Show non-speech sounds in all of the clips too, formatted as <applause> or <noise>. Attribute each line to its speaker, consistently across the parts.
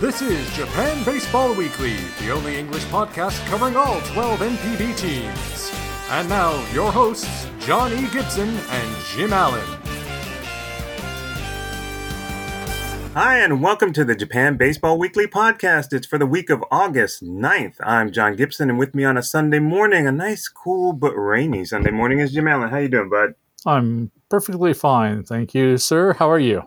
Speaker 1: This is Japan Baseball Weekly, the only English podcast covering all 12 NPB teams. And now, your hosts, John E. Gibson and Jim Allen.
Speaker 2: Hi, and welcome to the Japan Baseball Weekly podcast. It's for the week of August 9th. I'm John Gibson, and with me on a Sunday morning, a nice, cool, but rainy Sunday morning is Jim Allen. How you doing, bud?
Speaker 3: I'm perfectly fine, thank you, sir. How are you?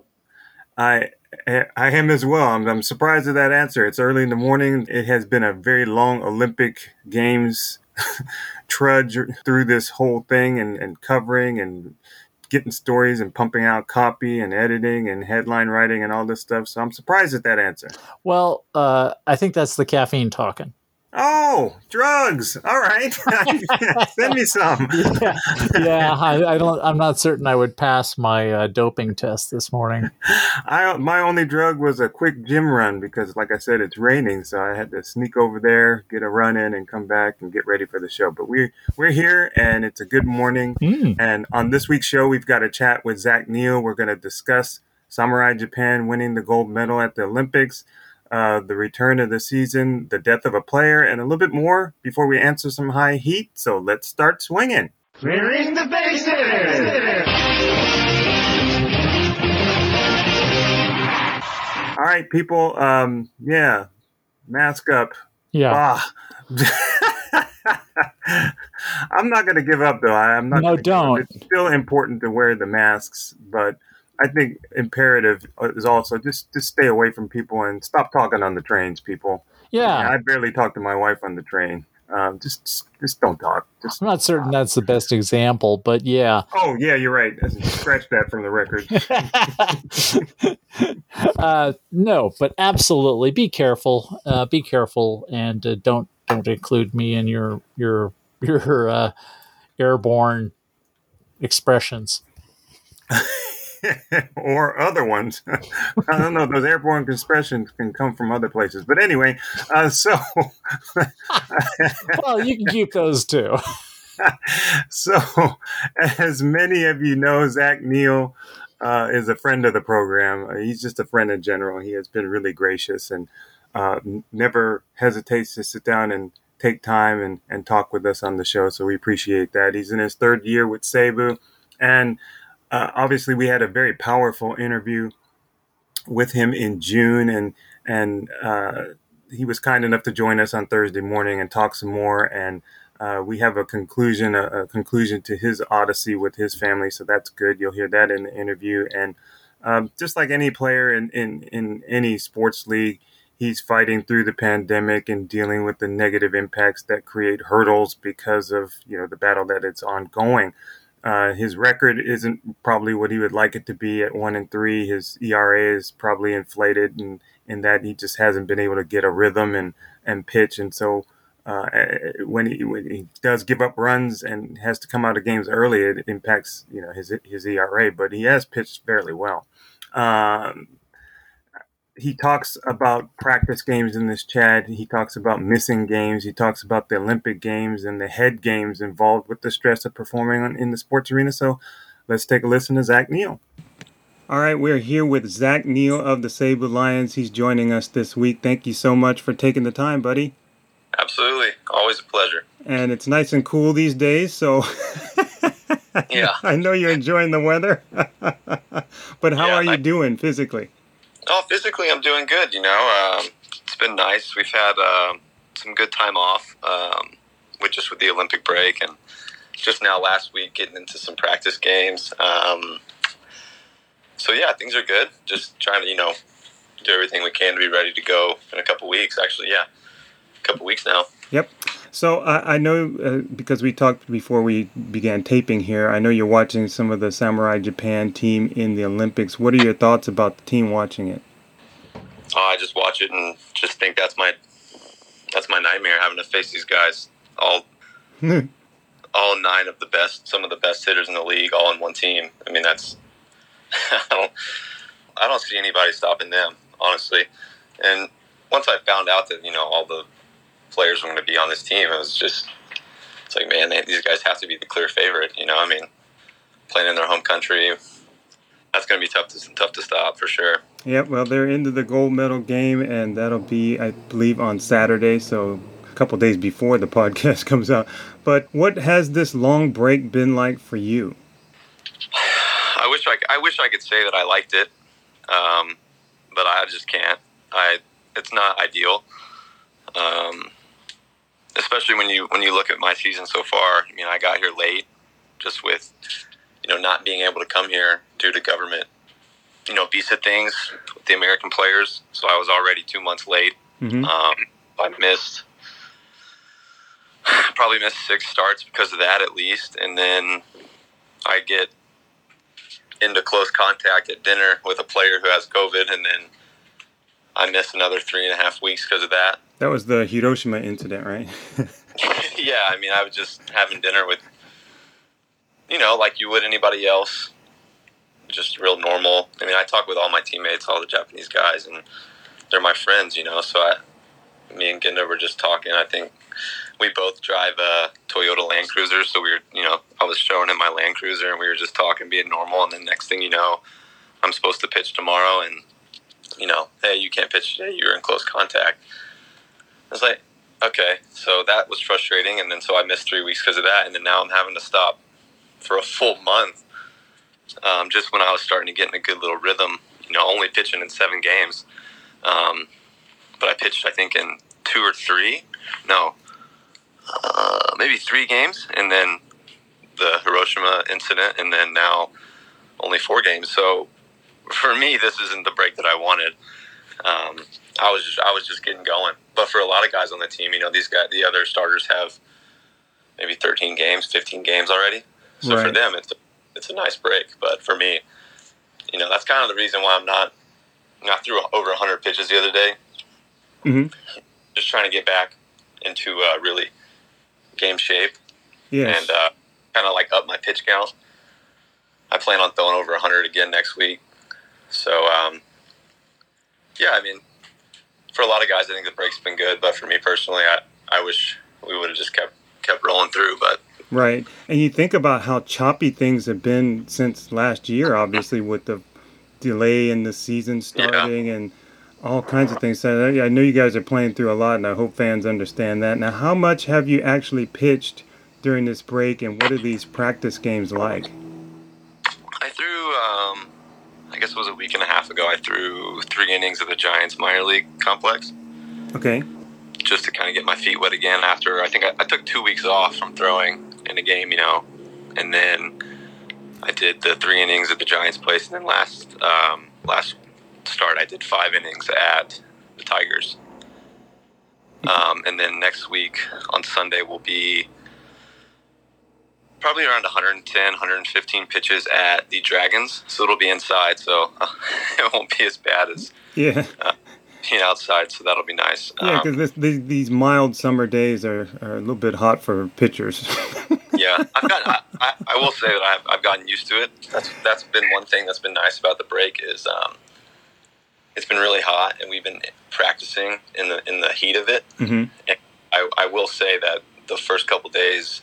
Speaker 2: I I am as well. I'm, I'm surprised at that answer. It's early in the morning. It has been a very long Olympic Games <laughs> trudge through this whole thing and, and covering and getting stories and pumping out copy and editing and headline writing and all this stuff. So I'm surprised at that answer.
Speaker 3: Well, uh, I think that's the caffeine talking.
Speaker 2: Oh, drugs! All right, <laughs> send me some.
Speaker 3: yeah, <laughs> yeah. I, I, don't. I'm not certain I would pass my uh, doping test this morning.
Speaker 2: I my only drug was a quick gym run because, like I said, it's raining, so I had to sneak over there, get a run in, and come back and get ready for the show. But we we're here, and it's a good morning. Mm. And on this week's show, we've got a chat with Zach Neal. We're going to discuss Samurai Japan winning the gold medal at the Olympics uh, the return of the season, the death of a player, and a little bit more before we answer some high heat. So let's start swinging. Clearing the bases! All right, people. Um, yeah, mask up.
Speaker 3: Yeah. <laughs>
Speaker 2: I'm not going to give up, though. I'm not.
Speaker 3: No, don't.
Speaker 2: It's still important to wear the masks, but I think imperative is also just just stay away from people and stop talking on the trains, people.
Speaker 3: Yeah,
Speaker 2: I barely talk to my wife on the train. Um, just just don't talk. Just
Speaker 3: I'm not certain that's the best example, but yeah.
Speaker 2: Oh yeah, you're right. Scratch that from the record. <laughs>
Speaker 3: uh, no, but absolutely, be careful. Uh, be careful, and uh, don't don't include me in your your your uh, airborne expressions. <laughs> <laughs>
Speaker 2: or other ones. <laughs> I don't know. Those airborne expressions can come from other places. But anyway, uh, so. <laughs>
Speaker 3: well, you can keep those too.
Speaker 2: so, as many of you know, Zach Neal uh, is a friend of the program. Uh, he's just a friend in general. He has been really gracious and uh, never hesitates to sit down and take time and, and talk with us on the show. So we appreciate that. He's in his third year with Seibu. And uh, obviously, we had a very powerful interview with him in June, and and uh, he was kind enough to join us on Thursday morning and talk some more. And uh, we have a conclusion, a, a, conclusion to his odyssey with his family, so that's good. You'll hear that in the interview. And um, just like any player in, in in any sports league, he's fighting through the pandemic and dealing with the negative impacts that create hurdles because of you know the battle that it's ongoing. Uh, his record isn't probably what he would like it to be at one and three. His ERA is probably inflated, and in, that he just hasn't been able to get a rhythm and and pitch. And so uh, when he when he does give up runs and has to come out of games early, it impacts you know his his ERA. But he has pitched fairly well. Um, he talks about practice games in this chat. He talks about missing games. He talks about the Olympic games and the head games involved with the stress of performing in the sports arena. So let's take a listen to Zach Neal. All right, we're here with Zach Neal of the Seibu Lions. He's joining us this week. Thank you so much for taking the time, buddy.
Speaker 4: Absolutely. Always a pleasure.
Speaker 2: And it's nice and cool these days, so <laughs>
Speaker 4: yeah. <laughs>
Speaker 2: I know you're enjoying the weather. <laughs> but how yeah, are you I- doing physically?
Speaker 4: Oh, physically, I'm doing good. You know, um, it's been nice. We've had uh, some good time off, um, with just with the Olympic break, and just now last week getting into some practice games. Um, so yeah, things are good. Just trying to you know do everything we can to be ready to go in a couple weeks. Actually, yeah, a couple weeks now.
Speaker 2: Yep. So I, I know uh, because we talked before we began taping here. I know you're watching some of the Samurai Japan team in the Olympics. What are your thoughts about the team watching it?
Speaker 4: Oh, I just watch it and just think that's my that's my nightmare having to face these guys all <laughs> all nine of the best, some of the best hitters in the league, all in one team. I mean, that's <laughs> I don't I don't see anybody stopping them honestly. And once I found out that you know all the players were going to be on this team. It was just, it's like, man, they, these guys have to be the clear favorite. You know, I mean, playing in their home country, that's going to be tough to tough to stop for sure.
Speaker 2: Yeah, well, they're into the gold medal game, and that'll be, I believe, on Saturday, so a couple days before the <laughs> podcast comes out. But what has this long break been like for you?
Speaker 4: I wish I, I wish I could say that I liked it, um, but I just can't. I it's not ideal, um, especially when you when you look at my season so far. I mean, I got here late, just with you know not being able to come here due to government you know, visa things with the American players. So I was already two months late. Mm-hmm. Um, I missed <sighs> probably missed six starts because of that at least, and then I get into close contact at dinner with a player who has COVID, and then I miss another three and a half weeks because of that.
Speaker 2: That was the Hiroshima incident, right? <laughs>
Speaker 4: yeah, I mean, I was just having dinner with, you know, like you would anybody else just real normal. I mean, I talk with all my teammates, all the Japanese guys, and they're my friends, you know. So I, me and Genda were just talking. I think we both drive a Toyota Land Cruiser, so we were, you know, I was showing him my Land Cruiser, and we were just talking, being normal. And then next thing you know, I'm supposed to pitch tomorrow, and you know, hey, you can't pitch today. You're in close contact. I was like, okay, so that was frustrating, and then so I missed three weeks because of that, and then now I'm having to stop for a full month um, just when I was starting to get in a good little rhythm. You know, only pitching in seven games, um, but I pitched I think in two or three, no, uh, maybe three games, and then the Hiroshima incident, and then now only four games. So for me, this isn't the break that I wanted. Um, I was just, I was just getting going. But for a lot of guys on the team, you know, these guys, the other starters have maybe 13 games, 15 games already. So right. for them, it's it's a nice break. But for me, you know, that's kind of the reason why I'm not not threw over 100 pitches the other day. Mm-hmm. Just trying to get back into uh, really game shape. Yes. And uh, kind of like up my pitch count. I plan on throwing over 100 again next week. So, um, yeah, I mean, for a lot of guys, I think the break's been good. But for me personally, I, I wish we would have just kept kept rolling through. But
Speaker 2: Right. And you think about how choppy things have been since last year, obviously, with the delay in the season starting yeah. and all kinds of things. So I know you guys are playing through a lot, and I hope fans understand that. Now, how much have you actually pitched during this break, and what are these practice games like?
Speaker 4: I threw, um, I guess it was a week and a half ago, I threw three innings of the Giants minor league complex.
Speaker 2: Okay.
Speaker 4: Just to kind of get my feet wet again after I think I, I took two weeks off from throwing in a game, you know. And then I did the three innings at the Giants' place, and then last um, last start I did five innings at the Tigers. Um, and then next week on Sunday will be probably around 110, 115 pitches at the Dragons. So it'll be inside, so uh, <laughs> it won't be as bad as
Speaker 2: yeah.
Speaker 4: Uh, being outside, so that'll be nice.
Speaker 2: Yeah, because um, these, these mild summer days are, are a little bit hot for pitchers. <laughs>
Speaker 4: yeah, I've got. I, I, I, will say that I've, I've gotten used to it. That's that's been one thing that's been nice about the break is um, it's been really hot, and we've been practicing in the in the heat of it. Mm-hmm. And I, I will say that the first couple days,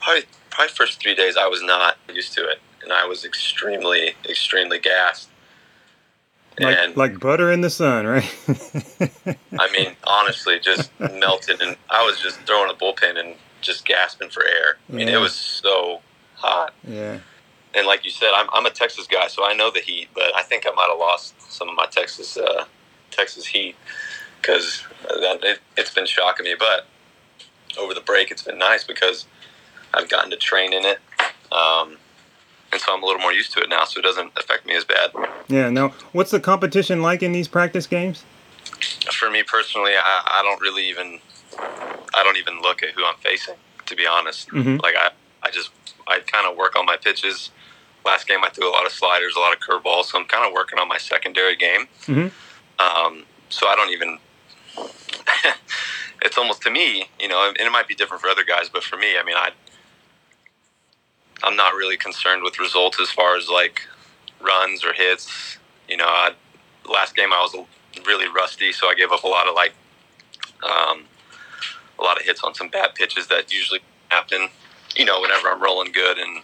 Speaker 4: probably probably first three days, I was not used to it, and I was extremely extremely gassed
Speaker 2: like, and like butter in the sun, right?
Speaker 4: I mean, honestly, just <laughs> melted, and I was just throwing a bullpen and just gasping for air. I mean, yeah. it was so hot.
Speaker 2: Yeah.
Speaker 4: And like you said, I'm, I'm a Texas guy, so I know the heat, but I think I might have lost some of my Texas uh, Texas heat because it, it's been shocking me. But over the break, it's been nice because I've gotten to train in it. Um, and so I'm a little more used to it now, so it doesn't affect me as bad.
Speaker 2: Yeah. Now, what's the competition like in these practice games?
Speaker 4: For me personally, I, I don't really even I don't even look at who I'm facing. To be honest, mm-hmm. like I I just I kind of work on my pitches. Last game I threw a lot of sliders, a lot of curveballs, so I'm kind of working on my secondary game. Mm-hmm. Um, so I don't even. <laughs> it's almost to me, you know, and it might be different for other guys, but for me, I mean, I I'm not really concerned with results as far as like runs or hits. You know, I, last game I was really rusty, so I gave up a lot of like um, a lot of hits on some bad pitches that usually happen. You know, whenever I'm rolling good and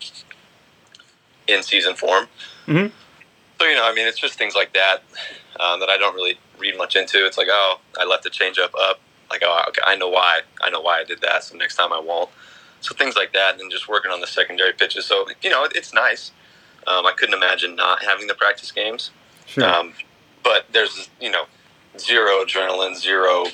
Speaker 4: in season form. Mm-hmm. So you know, I mean, it's just things like that um, that I don't really read much into. It's like, oh, I left the changeup up. Like, oh, okay, I know why. I know why I did that. So next time I won't. So things like that, and then just working on the secondary pitches. So you know, it's nice. Um, I couldn't imagine not having the practice games.
Speaker 2: Sure.
Speaker 4: Um, but there's you know zero adrenaline, zero.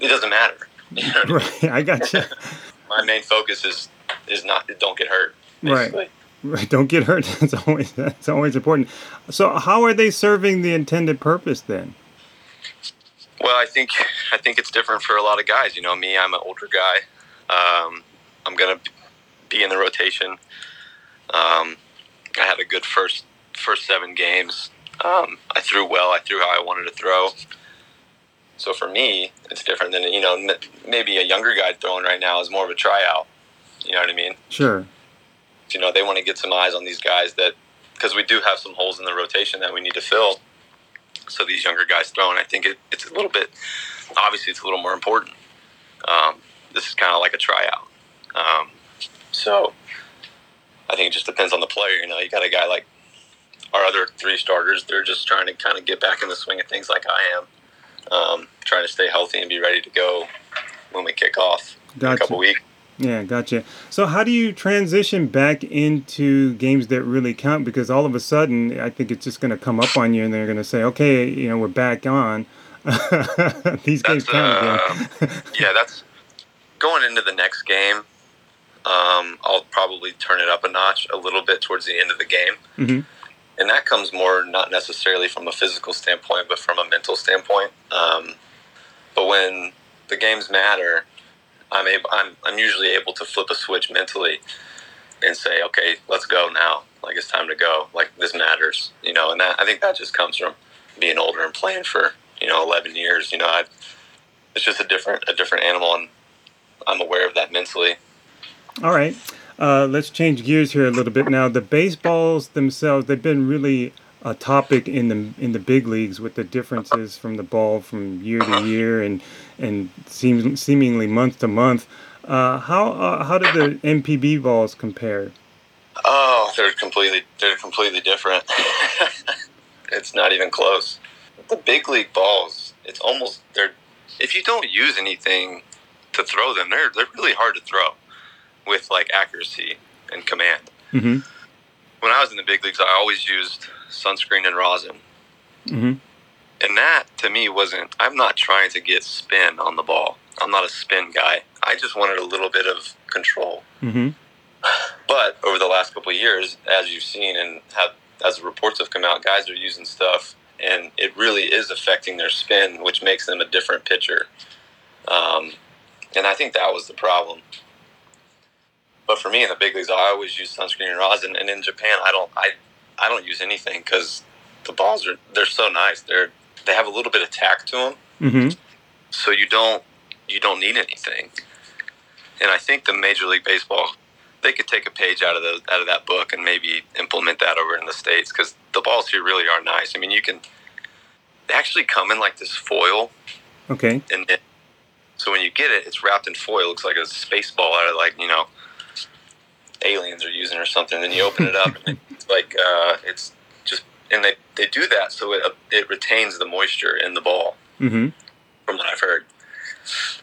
Speaker 4: It doesn't matter. <laughs> You know I mean?
Speaker 2: right. I got you. <laughs>
Speaker 4: My main focus is is not don't get hurt.
Speaker 2: Right. Right. Don't get hurt. <laughs> That's always that's always important. So, how are they serving the intended purpose then?
Speaker 4: Well, I think I think it's different for a lot of guys. You know, me, I'm an older guy. Um, I'm gonna be in the rotation. Um, I had a good first first seven games. Um, I threw well. I threw how I wanted to throw. So for me, it's different than you know maybe a younger guy throwing right now is more of a tryout. You know what I mean?
Speaker 2: Sure.
Speaker 4: you know they want to get some eyes on these guys that because we do have some holes in the rotation that we need to fill. So these younger guys throwing, I think it, it's a little bit obviously it's a little more important. Um, this is kind of like a tryout. Um, so I think it just depends on the player. You know, you got a guy like our other three starters; they're just trying to kind of get back in the swing of things, like I am, um, trying to stay healthy and be ready to go when we kick off in a couple weeks.
Speaker 2: Yeah, gotcha. So, how do you transition back into games that really count? Because all of a sudden, I think it's just going to come up on you, and they're going to say, "Okay, you know, we're back on." <laughs> These games
Speaker 4: That's,
Speaker 2: count
Speaker 4: uh,
Speaker 2: again.
Speaker 4: yeah, that's going into the next game. Um, I'll probably turn it up a notch a little bit towards the end of the game,
Speaker 2: Mhm.
Speaker 4: and that comes more not necessarily from a physical standpoint, but from a mental standpoint. Um, but when the games matter, I'm able. I'm I'm usually able to flip a switch mentally and say, okay, let's go now. Like it's time to go. Like this matters, you know. And that I think that just comes from being older and playing for you know 11 years. You know, I, it's just a different a different animal, and I'm aware of that mentally.
Speaker 2: All right. Uh, let's change gears here a little bit now. The baseballs themselves, they've been really a topic in the in the big leagues with the differences from the ball from year to year and and seem, seemingly month to month. Uh, how uh, how do the NPB balls compare?
Speaker 4: Oh, they're completely they're completely different. <laughs> it's not even close. The big league balls, it's almost they're if you don't use anything to throw them, they're they're really hard to throw with like accuracy and command.
Speaker 2: Mm-hmm.
Speaker 4: When I was in the big leagues, I always used sunscreen and rosin.
Speaker 2: Mm-hmm.
Speaker 4: And that to me wasn't I'm not trying to get spin on the ball. I'm not a spin guy. I just wanted a little bit of control.
Speaker 2: Mm-hmm.
Speaker 4: But over the last couple of years, as you've seen and have as the reports have come out, guys are using stuff, and it really is affecting their spin, which makes them a different pitcher. Um, and I think that was the problem. But for me in the big leagues, I always use sunscreen and rosin, and in Japan, I don't I I don't use anything because the balls are they're so nice. They're they have a little bit of tack to them,
Speaker 2: Mm-hmm.
Speaker 4: so you don't you don't need anything. And I think the Major League Baseball they could take a page out of the out of that book and maybe implement that over in the states because the balls here really are nice. I mean, you can they actually come in like this foil,
Speaker 2: Okay.
Speaker 4: and it, so when you get it, it's wrapped in foil. It looks like a space ball out of like you know aliens are using or something. Then you open it up, and it's <laughs> like uh, it's just and they they do that so it it retains the moisture in the ball
Speaker 2: Mm-hmm.
Speaker 4: from what I've heard.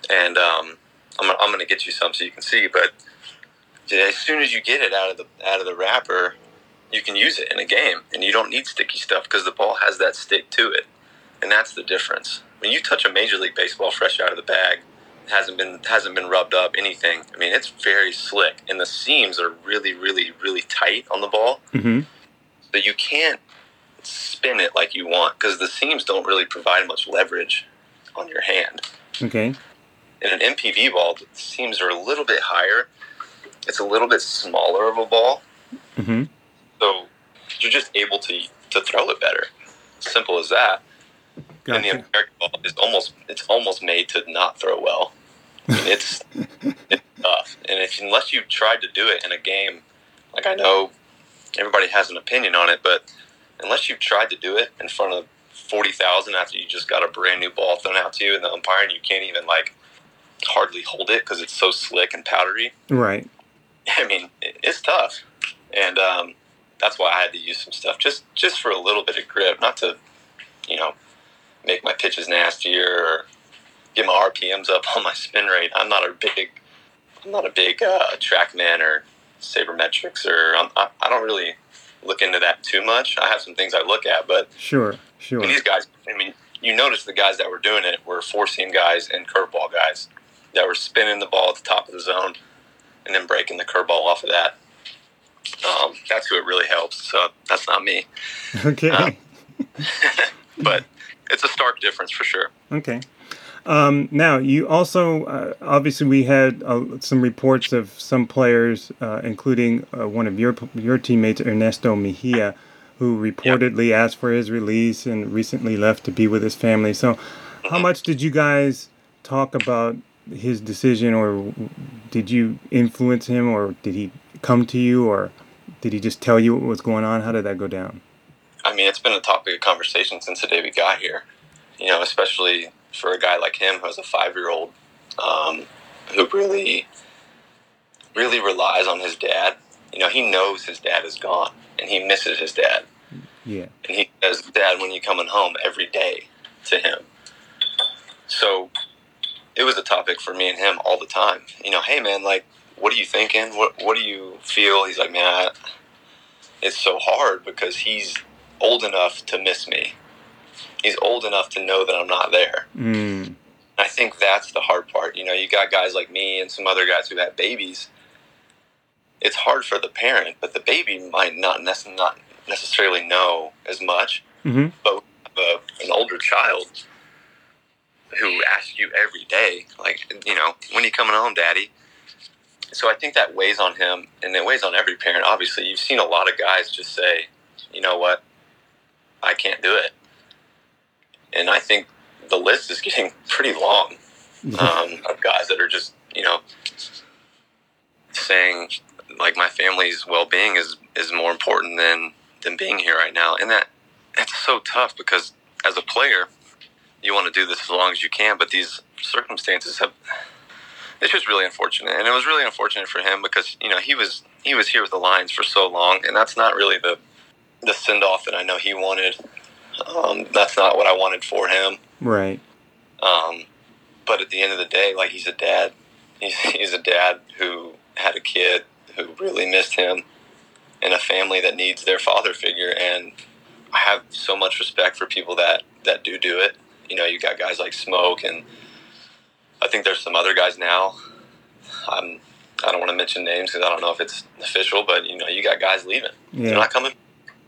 Speaker 4: And um, I'm, I'm going to get you some so you can see. But as soon as you get it out of the out of the wrapper, you can use it in a game, and you don't need sticky stuff because the ball has that stick to it, and that's the difference. When you touch a major league baseball fresh out of the bag, hasn't been hasn't been rubbed up anything. I mean, it's very slick, and the seams are really, really, really tight on the ball
Speaker 2: Mm-hmm.
Speaker 4: so you can't spin it like you want because the seams don't really provide much leverage on your hand.
Speaker 2: Okay.
Speaker 4: In an NPB ball, the seams are a little bit higher. It's a little bit smaller of a ball,
Speaker 2: Mm-hmm.
Speaker 4: so you're just able to to throw it better. Simple as that. And the American ball is almost it's almost made to not throw well. I mean, it's <laughs> it's tough, and if unless you've tried to do it in a game, like I know everybody has an opinion on it, but unless you've tried to do it in front of forty thousand after you just got a brand new ball thrown out to you in the umpire, and you can't even like hardly hold it because it's so slick and powdery.
Speaker 2: Right. <laughs>
Speaker 4: I mean, it's tough, and um, that's why I had to use some stuff just just for a little bit of grip, not to, you know, make my pitches nastier or get my RPMs up on my spin rate. I'm not a big, I'm not a big uh, TrackMan or sabermetrics or I'm, I, I don't really look into that too much. I have some things I look at, but
Speaker 2: Sure, sure.
Speaker 4: I mean, these guys. I mean, you notice the guys that were doing it were four seam guys and curveball guys that were spinning the ball at the top of the zone and then breaking the curveball off of that. Um, that's who it really helps. So that's not me, <laughs>
Speaker 2: Okay.
Speaker 4: Uh, <laughs> but it's a stark difference for sure.
Speaker 2: Okay. Um, now, you also uh, obviously we had uh, some reports of some players, uh, including uh, one of your your teammates, Ernesto Mejia, who reportedly asked for his release and recently left to be with his family. So, how much did you guys talk about his decision, or did you influence him, or did he come to you, or did he just tell you what was going on? How did that go down?
Speaker 4: I mean, it's been a topic of conversation since the day we got here. You know, especially for a guy like him who has a five-year-old um, who really, really relies on his dad. You know, he knows his dad is gone and he misses his dad.
Speaker 2: Yeah.
Speaker 4: And he says, "Dad, when you coming home?" Every day to him. So it was a topic for me and him all the time. You know, hey man, like, what are you thinking? What What do you feel? He's like, man, I, it's so hard because he's old enough to miss me. He's old enough to know that I'm not there.
Speaker 2: Mm.
Speaker 4: I think that's the hard part. You know, you got guys like me and some other guys who have babies. It's hard for the parent, but the baby might not, nec- not necessarily know as much.
Speaker 2: hmm
Speaker 4: But uh, an older child who asks you every day, like, you know, when you coming home, daddy? So I think that weighs on him, and it weighs on every parent. Obviously, you've seen a lot of guys just say, you know what, I can't do it. And I think the list is <laughs> getting pretty long um, of guys that are just, you know, saying like my family's well-being is is more important than than being here right now, and that that's so tough because as a player, you want to do this as long as you can, but these circumstances have. It's just really unfortunate, and it was really unfortunate for him because you know he was he was here with the Lions for so long, and that's not really the the send off that I know he wanted. Um, that's not what I wanted for him.
Speaker 2: Right.
Speaker 4: Um, but at the end of the day, like he's a dad. He's, he's a dad who had a kid who really missed him and a family that needs their father figure. And I have so much respect for people that, that do do it. You know, you got guys like Smoak, and I think there's some other guys now. I'm, I don't want to mention names because I don't know if it's official, but you know, you got guys leaving. They're
Speaker 2: Yeah.
Speaker 4: not coming.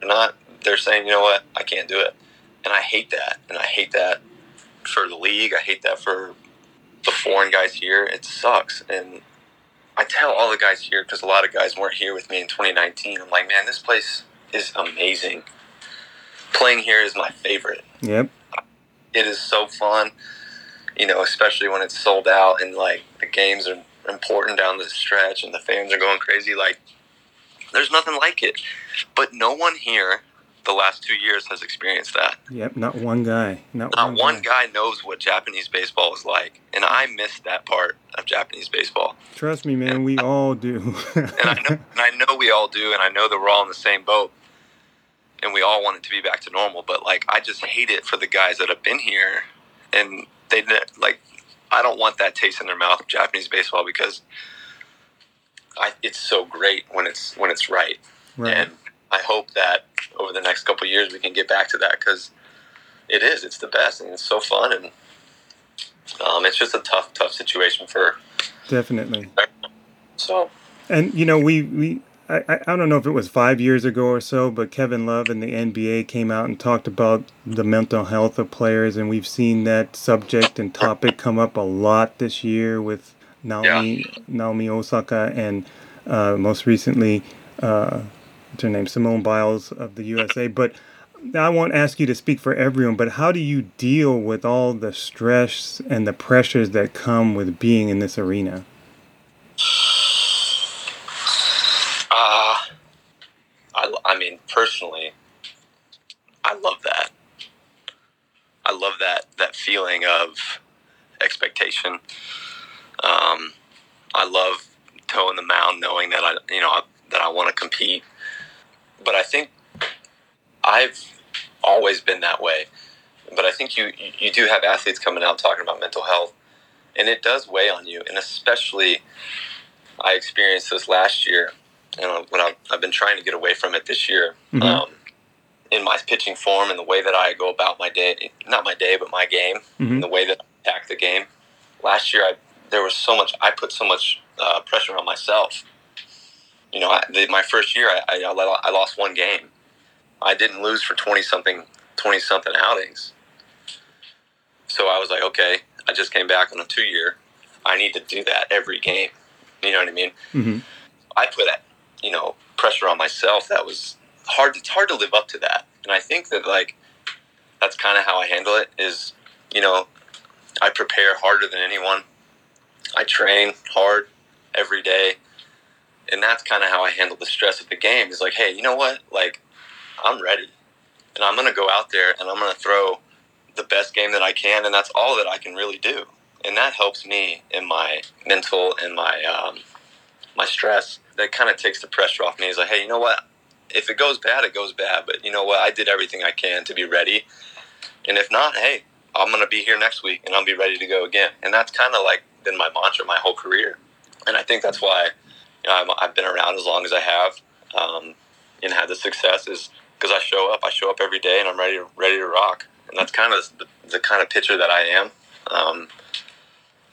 Speaker 4: They're not. They're saying, you know what, I can't do it, and I hate that. And I hate that for the league. I hate that for the foreign guys here. It sucks. And I tell all the guys here because a lot of guys weren't here with me in 2019. I'm like, man, this place is amazing. Playing here is my favorite.
Speaker 2: Yep.
Speaker 4: It is so fun, you know, especially when it's sold out and like the games are important down the stretch and the fans are going crazy. Like, there's nothing like it. But no one here the last two years has experienced that.
Speaker 2: Yep. Not one guy. Not,
Speaker 4: Not one guy knows what Japanese baseball is like, and I missed that part of Japanese baseball.
Speaker 2: Trust me, man. We all do. <laughs>
Speaker 4: And I know, and I know we all do, and I know that we're all in the same boat, and we all want it to be back to normal. But like, I just hate it for the guys that have been here, and they like, I don't want that taste in their mouth of Japanese baseball because I, it's so great when it's when it's right,
Speaker 2: right.
Speaker 4: and I hope that over the next couple of years we can get back to that because it is. It's the best, and it's so fun, and um, it's just a tough, tough situation for.
Speaker 2: Definitely.
Speaker 4: So
Speaker 2: And you know, we we I, I I don't know if it was five years ago or so, but Kevin Love and the NBA came out and talked about the mental health of players, and we've seen that subject and topic come up a lot this year with Naomi Naomi Osaka and uh, most recently, uh, what's her name, Simone Biles of the USA. But I won't ask you to speak for everyone, but how do you deal with all the stress and the pressures that come with being in this arena?
Speaker 4: Uh, I, I mean, personally, I love that. I love that that feeling of expectation. Um, I love toeing the mound, knowing that I, you know, that I want to compete. but I think I've always been that way. But I think you you do have athletes coming out talking about mental health, and it does weigh on you, and especially I experienced this last year, and when I've, I've been trying to get away from it this year.
Speaker 2: Mhm.
Speaker 4: Um, in my pitching form and the way that I go about my day, not my day, but my game,
Speaker 2: Mhm.
Speaker 4: and the way that I attack the game. Last year, I there was so much. I put so much uh, pressure on myself. You know, I, the, my first year, I, I, I lost one game. I didn't lose for twenty something, twenty something outings. So I was like, okay, I just came back on a two year. I need to do that every game. You know what I mean?
Speaker 2: hmm
Speaker 4: I put you know pressure on myself that was hard. It's hard to live up to that, and I think that like that's kind of how I handle it. Is you know I prepare harder than anyone. I train hard every day, and that's kind of how I handle the stress of the game. Is like, hey, you know what? Like I'm ready, and I'm gonna go out there and I'm gonna throw the best game that I can, and that's all that I can really do. And that helps me in my mental and my um, my stress. That kind of takes the pressure off me. Is like, hey, you know what? If it goes bad, it goes bad. But you know what? I did everything I can to be ready. And if not, hey, I'm gonna be here next week and I'll be ready to go again. And that's kind of like been my mantra my whole career. And I think that's why you know, I'm, I've been around as long as I have um, and had the success is because I show up. I show up every day and I'm ready to, ready to rock. And that's kind of the, the kind of pitcher that I am. Um,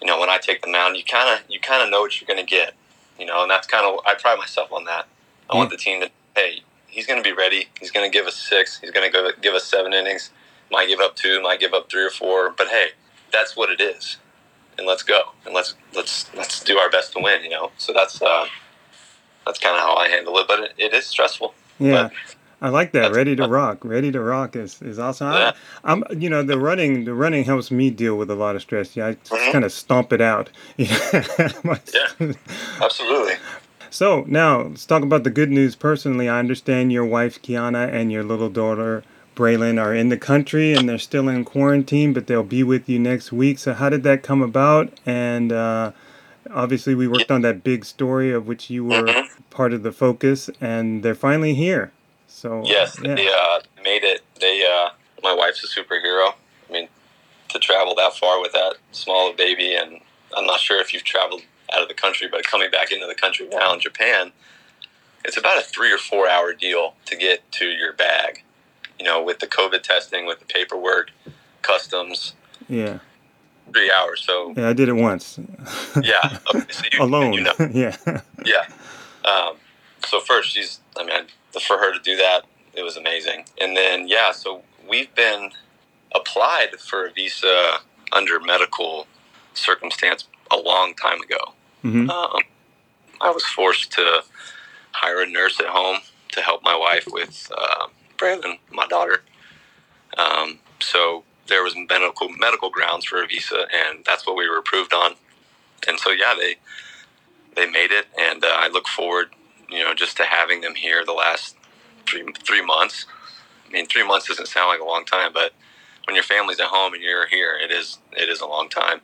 Speaker 4: you know, when I take the mound, you kind of you kind of know what you're going to get. You know, and that's kind of I pride myself on that. I want the team to hey, he's going to be ready. He's going to give us six. He's going to give us seven innings. Might give up two. Might give up three or four. But hey, that's what it is. And let's go. And let's let's let's do our best to win. You know. So that's uh, that's kind of how I handle it. But it, it is stressful.
Speaker 2: Yeah.
Speaker 4: But-
Speaker 2: I like that. Ready to rock. Ready to rock is, is awesome.
Speaker 4: Yeah.
Speaker 2: I, I'm, you know, the running, the running helps me deal with a lot of stress. Yeah, I just
Speaker 4: Mhm.
Speaker 2: kind of stomp it out. <laughs>
Speaker 4: Yeah. Absolutely.
Speaker 2: So now let's talk about the good news. Personally, I understand your wife Kiana and your little daughter Braylon are in the country and they're still in quarantine, but they'll be with you next week. So how did that come about? And uh, obviously, we worked on that big story of which you were
Speaker 4: Mhm.
Speaker 2: part of the focus, and they're finally here. So
Speaker 4: Yes,
Speaker 2: yeah.
Speaker 4: they uh, made it. They, uh, my wife's a superhero. I mean, to travel that far with that small baby, and I'm not sure if you've traveled out of the country, but coming back into the country now in Japan, it's about a three or four hour deal to get to your bag. You know, with the COVID testing, with the paperwork, customs,
Speaker 2: yeah,
Speaker 4: three hours. So
Speaker 2: yeah, I did it once.
Speaker 4: yeah, okay, so you,
Speaker 2: alone. <laughs>
Speaker 4: You know, <laughs>
Speaker 2: yeah,
Speaker 4: yeah. Um, so first, she's. I mean, for her to do that, it was amazing. And then, yeah. So we've been applied for a visa under medical circumstance a long time ago.
Speaker 2: hmm
Speaker 4: Um, I was forced to hire a nurse at home to help my wife with uh, Brandon, my daughter. Um, so there was medical medical grounds for a visa, and that's what we were approved on. And so yeah, they they made it, and uh, I look forward, you know, just to having them here the last three three months. I mean, three months doesn't sound like a long time, but when your family's at home and you're here, it is it is a long time.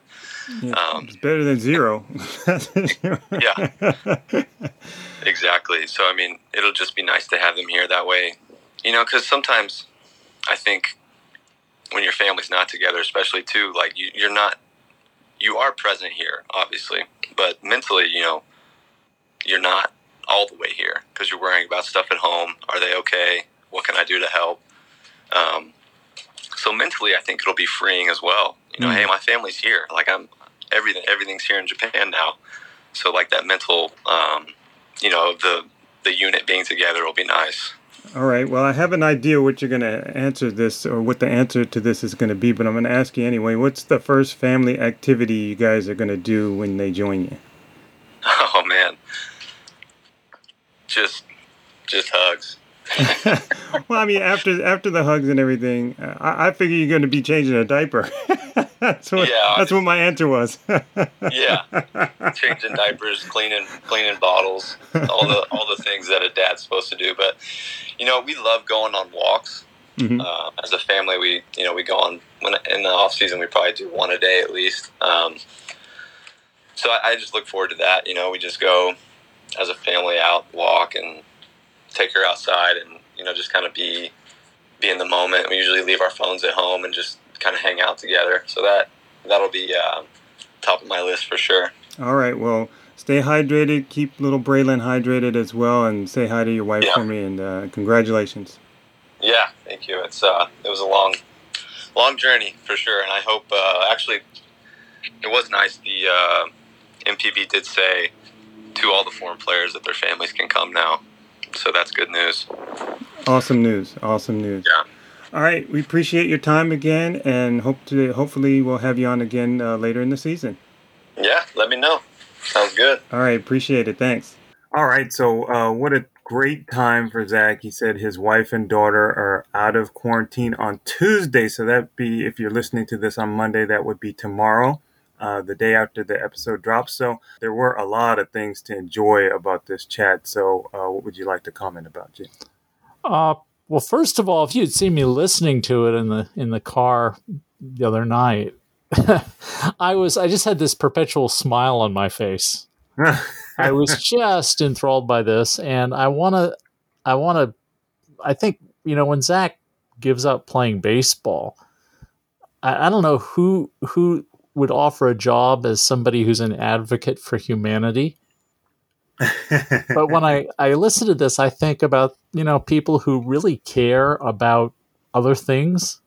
Speaker 2: Yeah,
Speaker 4: Um,
Speaker 2: it's better than zero. <laughs>
Speaker 4: Yeah. Exactly. So I mean, it'll just be nice to have them here that way, you know, because sometimes I think when your family's not together, especially too, like you, you're not, you are present here, obviously, but mentally, you know, you're not all the way here because you're worrying about stuff at home. Are they okay? What can I do to help? Um, so mentally, I think it'll be freeing as well. You know,
Speaker 2: Mm.
Speaker 4: hey, my family's here. Like I'm everything. Everything's here in Japan now. So like that mental, um, you know, the the unit being together will be nice.
Speaker 2: All right. Well, I have an idea what you're going to answer this or what the answer to this is going to be, but I'm going to ask you anyway. What's the first family activity you guys are going to do when they join you? <laughs>
Speaker 4: Oh man, just just hugs.
Speaker 2: Well, I mean, after after the hugs and everything, uh, I, I figure you're going to be changing a diaper. <laughs> that's what
Speaker 4: Yeah.
Speaker 2: that's what my answer was. <laughs>
Speaker 4: Yeah, changing diapers, cleaning cleaning bottles, all the all the things that a dad's supposed to do. But you know, we love going on walks.
Speaker 2: Mhm.
Speaker 4: Uh, as a family, we you know we go on when in the off season we probably do one a day at least. Um, so I, I just look forward to that. You know, we just go as a family out walk and take her outside and You know, just kind of be be in the moment. We usually leave our phones at home and just kind of hang out together. So that that'll be uh, top of my list for sure.
Speaker 2: All right. Well, stay hydrated. Keep little Braylon hydrated as well, and say hi to your wife
Speaker 4: Yeah.
Speaker 2: for me. And uh, congratulations.
Speaker 4: Yeah, thank you. It's uh, it was a long, long journey for sure, and I hope uh, actually it was nice. The uh, NPB did say to all the foreign players that their families can come now, so that's good news.
Speaker 2: Awesome news. Awesome news.
Speaker 4: Yeah.
Speaker 2: All right. We appreciate your time again, and hope to hopefully we'll have you on again uh, later in the season.
Speaker 4: Yeah, let me know. Sounds good.
Speaker 2: All right, appreciate it. Thanks. All right, so uh, what a great time for Zach. He said his wife and daughter are out of quarantine on Tuesday, so that'd be if you're listening to this on Monday, that would be tomorrow, uh, the day after the episode drops. So there were a lot of things to enjoy about this chat. So uh, what would you like to comment about, Jim?
Speaker 3: Uh, well, first of all, if you'd seen me listening to it in the in the car the other night, <laughs> I was I just had this perpetual smile on my face. <laughs> I was just enthralled by this, and I want to, I want to, I think you know when Zach gives up playing baseball, I, I don't know who who would offer a job as somebody who's an advocate for humanity. <laughs> But when I I listen to this, I think about you know people who really care about other things,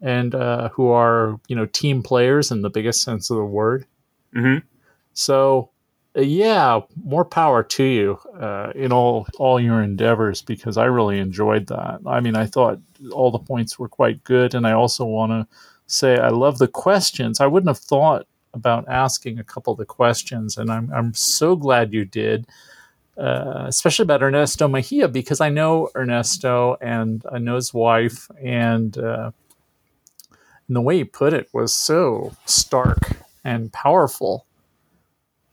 Speaker 3: and uh, who are you know team players in the biggest sense of the word.
Speaker 2: Mm-hmm.
Speaker 3: So, uh, yeah, more power to you uh, in all all your endeavors because I really enjoyed that. I mean, I thought all the points were quite good, and I also want to say I love the questions. I wouldn't have thought about asking a couple of the questions, and I'm I'm so glad you did. Uh, especially about Ernesto Mejia because I know Ernesto and I know his wife, and, uh, and the way he put it was so stark and powerful.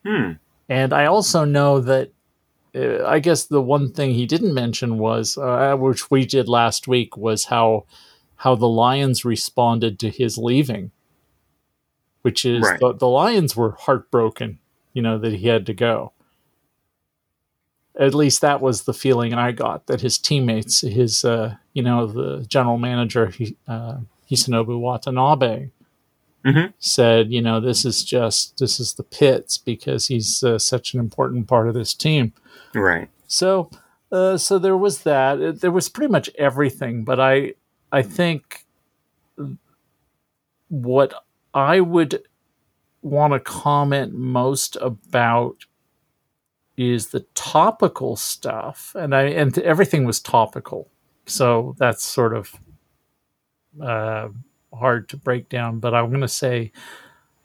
Speaker 2: Hmm.
Speaker 3: And I also know that uh, I guess the one thing he didn't mention was, uh, which we did last week, was how how the Lions responded to his leaving. Which is
Speaker 2: Right.
Speaker 3: the, the Lions were heartbroken, you know, that he had to go. At least that was the feeling I got that his teammates, his, uh, you know, the general manager, he, uh, Hisanobu Watanabe,
Speaker 2: Mhm.
Speaker 3: said, you know, this is just this is the pits because he's uh, such an important part of this team.
Speaker 2: Right.
Speaker 3: So, uh, so there was that. It- There was pretty much everything, but I, I think what I would want to comment most about is the topical stuff, and I and everything was topical, so that's sort of uh, hard to break down. But I'm going to say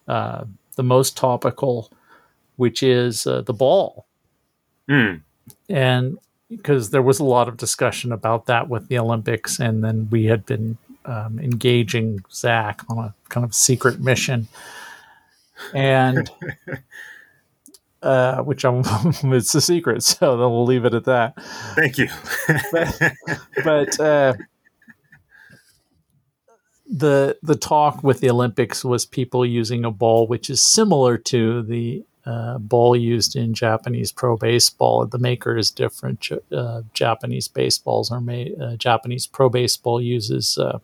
Speaker 3: uh, the most topical, which is uh, the ball
Speaker 2: Hmm.
Speaker 3: and because there was a lot of discussion about that with the Olympics, and then we had been um, engaging Zach on a kind of secret mission, and <laughs> uh, which I'm <laughs> it's a secret, so then we'll leave it at that.
Speaker 2: Thank you.
Speaker 3: But uh, the the talk with the Olympics was people using a ball which is similar to the uh, ball used in Japanese pro baseball. The maker is different. Uh, Japanese baseballs are made. Uh, Japanese pro baseball uses uh,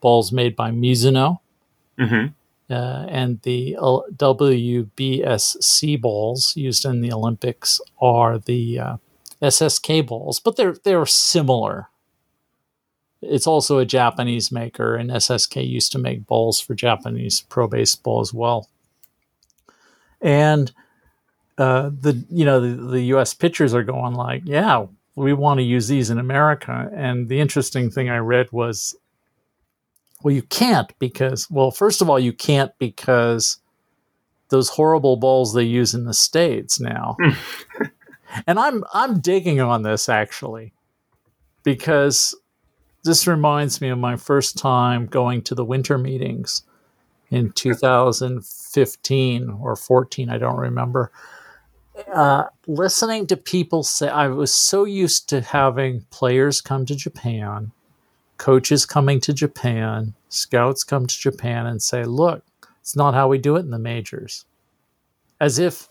Speaker 3: balls made by Mizuno,
Speaker 2: hmm
Speaker 3: uh, and the WBSC balls used in the Olympics are the uh, SSK balls, but they're they're similar. It's also a Japanese maker, and SSK used to make balls for Japanese pro baseball as well. And uh, the you know the, the U.S. pitchers are going like, yeah, we want to use these in America. And the interesting thing I read was, well, you can't because well, first of all, you can't because those horrible balls they use in the states now. <laughs> and I'm I'm digging on this actually because this reminds me of my first time going to the winter meetings in 2015 or 14 i don't remember. Uh, listening to people say i was so used to having players come to japan coaches coming to japan scouts come to japan and say look it's not how we do it in the majors. As if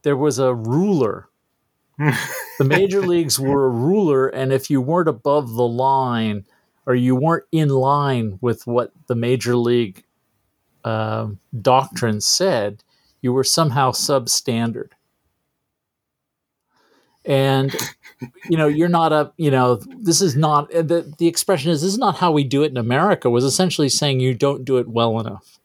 Speaker 3: there was a ruler. <laughs> The major leagues were a ruler, and if you weren't above the line or you weren't in line with what the major league uh, doctrine said, you were somehow substandard. And you know, you're not a, you know, this is not the the expression is this is not how we do it in America. Was essentially saying you don't do it well enough.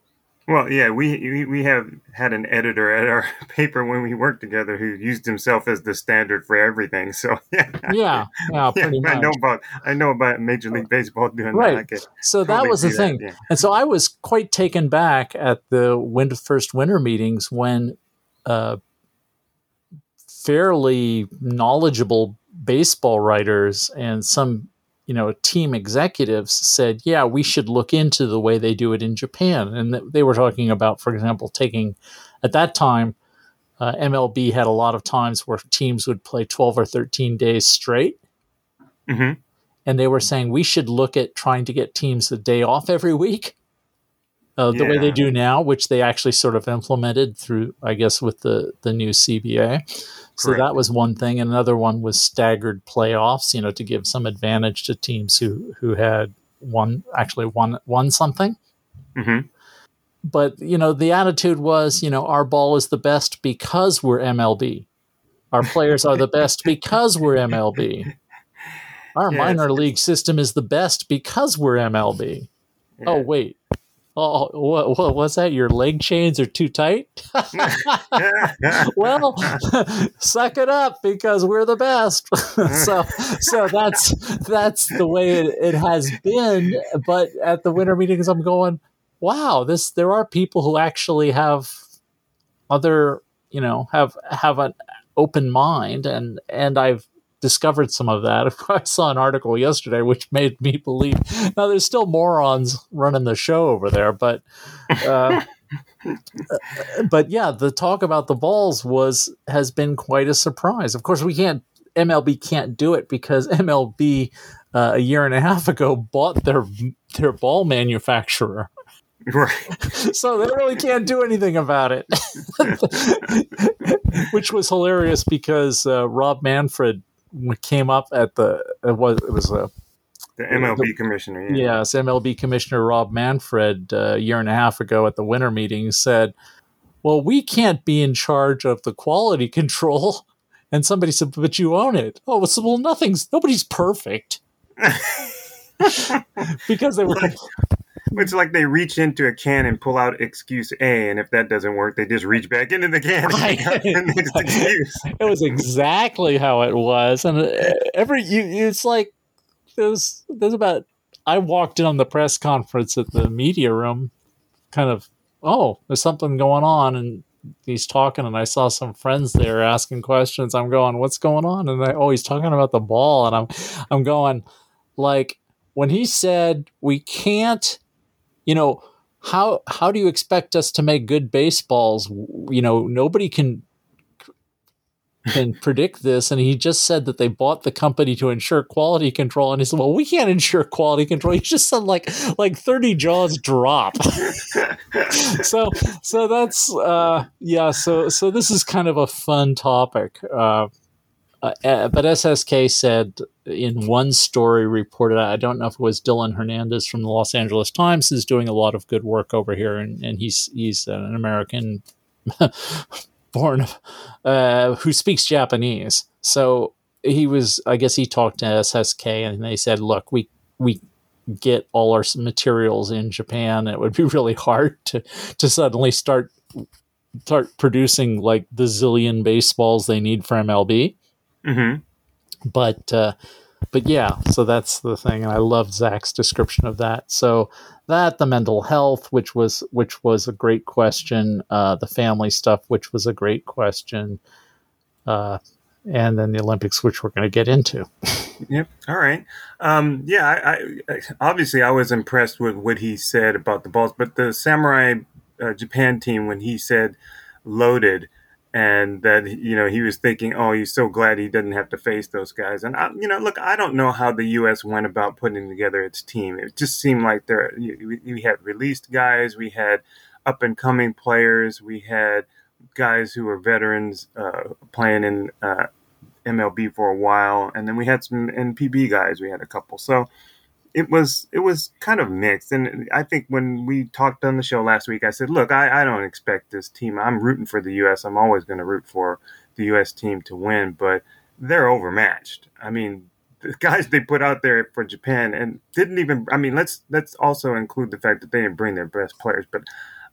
Speaker 2: Well, yeah, we, we we have had an editor at our <laughs> paper when we worked together who used himself as the standard for everything. So <laughs> yeah,
Speaker 3: yeah, yeah, <laughs>
Speaker 2: yeah I know about I know about Major League Baseball doing
Speaker 3: right.
Speaker 2: that.
Speaker 3: so that was the thing, yeah. and so I was quite taken back at the winter, first winter meetings when uh, fairly knowledgeable baseball writers and some you know, team executives said, yeah, we should look into the way they do it in Japan. And they were talking about, for example, taking, at that time, uh, MLB had a lot of times where teams would play 12 or 13 days straight.
Speaker 2: Mm-hmm.
Speaker 3: And they were saying we should look at trying to get teams a day off every week. Uh, the yeah. way they do now, which they actually sort of implemented through, I guess, with the, the new CBA. So Correct. that was one thing. And another one was staggered playoffs, you know, to give some advantage to teams who who had won actually won won something.
Speaker 2: Mm-hmm.
Speaker 3: But you know, the attitude was, you know, our ball is the best because we're MLB. Our players are the best because we're MLB. Our minor league system is the best because we're MLB. Yeah. Oh wait, Oh, what, what was that? Your leg chains are too tight? <laughs> <laughs> well, <laughs> suck it up because we're the best. so, so that's that's the way it, it has been. But at the winter meetings, I'm going, wow, this there are people who actually have other, you know, have have an open mind, and and I've discovered some of that. <laughs> I saw an article yesterday which made me believe. Now, there's still morons running the show over there, but. Uh, <laughs> but yeah, the talk about the balls was has been quite a surprise. Of course, we can't MLB can't do it because <laughs> MLB uh, a year and a half ago bought their their ball manufacturer.
Speaker 2: Right.
Speaker 3: so they really can't do anything about it, which was hilarious because uh, Rob Manfred came up at the it was it was a
Speaker 2: the MLB the, commissioner.
Speaker 3: Yeah. Yes, MLB commissioner Rob Manfred uh, a year and a half ago at the winter meeting said, "Well, we can't be in charge of the quality <laughs> control." And somebody said, "But you own it." Oh, so, well, nothing's nobody's perfect. <laughs> <laughs> because they were
Speaker 2: it's like they reach into a can and pull out excuse A, and if that doesn't work, they just reach back into the can <laughs> the next <laughs>
Speaker 3: excuse. It was exactly how it was, and uh, every you, it's like there's there's about. I walked in on the press conference at the media room, kind of. Oh, there's something going on, and he's talking, and I saw some friends there asking questions. I'm going, "What's going on?" And I, oh, he's talking about the ball, and I'm, I'm going, like when he said we can't you know, how how do you expect us to make good baseballs? You know, nobody can can <laughs> predict this. And he just said that they bought the company to ensure quality control. And he said, "Well, we can't ensure quality control." He just said like like thirty jaws drop. <laughs> so so that's uh, yeah. So so this is kind of a fun topic. Uh, uh, uh but SSK said in one story reported, I don't know if it was Dylan Hernandez from the Los Angeles Times, is doing a lot of good work over here, and, and he's he's an American <laughs> born uh, who speaks Japanese. So he was, I guess, he talked to SSK, and they said, "Look, we we get all our materials in Japan. It would be really hard to to suddenly start." start producing like the zillion baseballs they need for MLB.
Speaker 2: Mm-hmm
Speaker 3: but uh, but yeah, so that's the thing, and I love Zach's description of that. So that the mental health, which was which was a great question, uh, the family stuff, which was a great question, uh, and then the Olympics, which we're going to get into.
Speaker 2: Yep. All right. Um, yeah. I, I, obviously I was impressed with what he said about the balls, but the Samurai uh, Japan team when he said loaded and that you know he was thinking, oh, he's so glad he didn't have to face those guys. And I, you know, look, I don't know how the U.S. went about putting together its team. It just seemed like there we had released guys, we had up and coming players, we had guys who were veterans uh, playing in uh, MLB for a while, and then we had some NPB guys. We had a couple, so it was it was kind of mixed. And I think when we talked on the show last week, I said, "Look, I, I don't expect this team. I'm rooting for the U.S. I'm always going to root for the U.S. team to win, but they're overmatched. I mean, the <laughs> guys they put out there for Japan and didn't even. I mean, let's let's also include the fact that they didn't bring their best players, but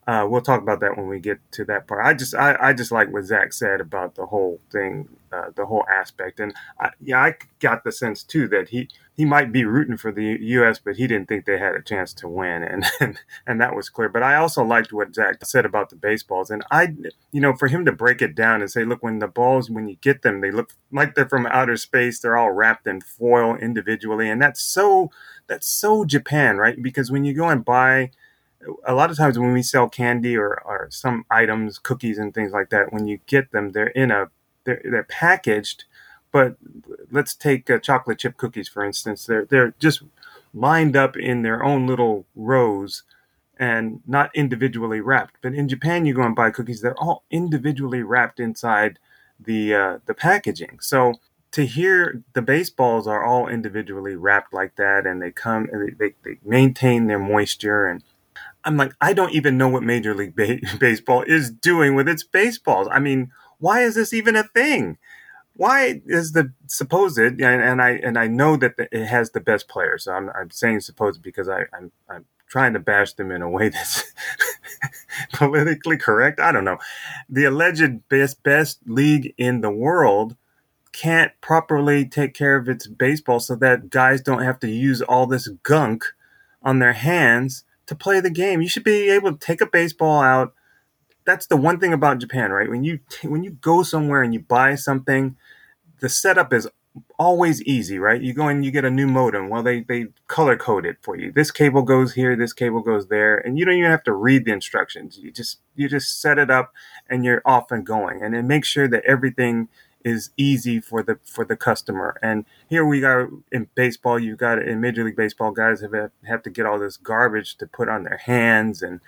Speaker 2: uh, we'll talk about that when we get to that part. I just I, I just like what Zach said about the whole thing, uh, the whole aspect, and I, yeah, I got the sense too that he he might be rooting for the U.S., but he didn't think they had a chance to win, and <laughs> and, and that was clear. But I also liked what Zach said about the baseballs, and I you know for him to break it down and say, look, when the balls when you get them, they look like they're from outer space. They're all wrapped in foil individually, and that's so that's so Japan, right? Because when you go and buy a lot of times when we sell candy or, or some items, cookies and things like that, when you get them, they're in a they're they're packaged. But let's take uh, chocolate chip cookies for instance. They're they're just lined up in their own little rows and not individually wrapped. But in Japan, you go and buy cookies; they're all individually wrapped inside the uh, the packaging. So to hear the baseballs are all individually wrapped like that, and they come and they, they maintain their moisture and I'm like, I don't even know what Major League ba- <laughs> Baseball is doing with its baseballs. I mean, why is this even a thing? Why is the supposed and, and I and I know that the, it has the best players. So I'm, I'm saying supposed because I, I'm I'm trying to bash them in a way <laughs> that's politically correct. I don't know. The alleged best best league in the world can't properly take care of its baseball so that guys don't have to use all this gunk on their hands to play the game. You should be able to take a baseball out. That's the one thing about Japan, right? When you t- when you go somewhere and you buy something, the setup is always easy, right? You go and you get a new modem. Well, they they color code it for you. This cable goes here, this cable goes there, and you don't even have to read the instructions. You just you just set it up and you're off and going. And then make sure that everything is easy for the for the customer. And here we got in baseball, you've got in Major League Baseball, guys have have to get all this garbage to put on their hands and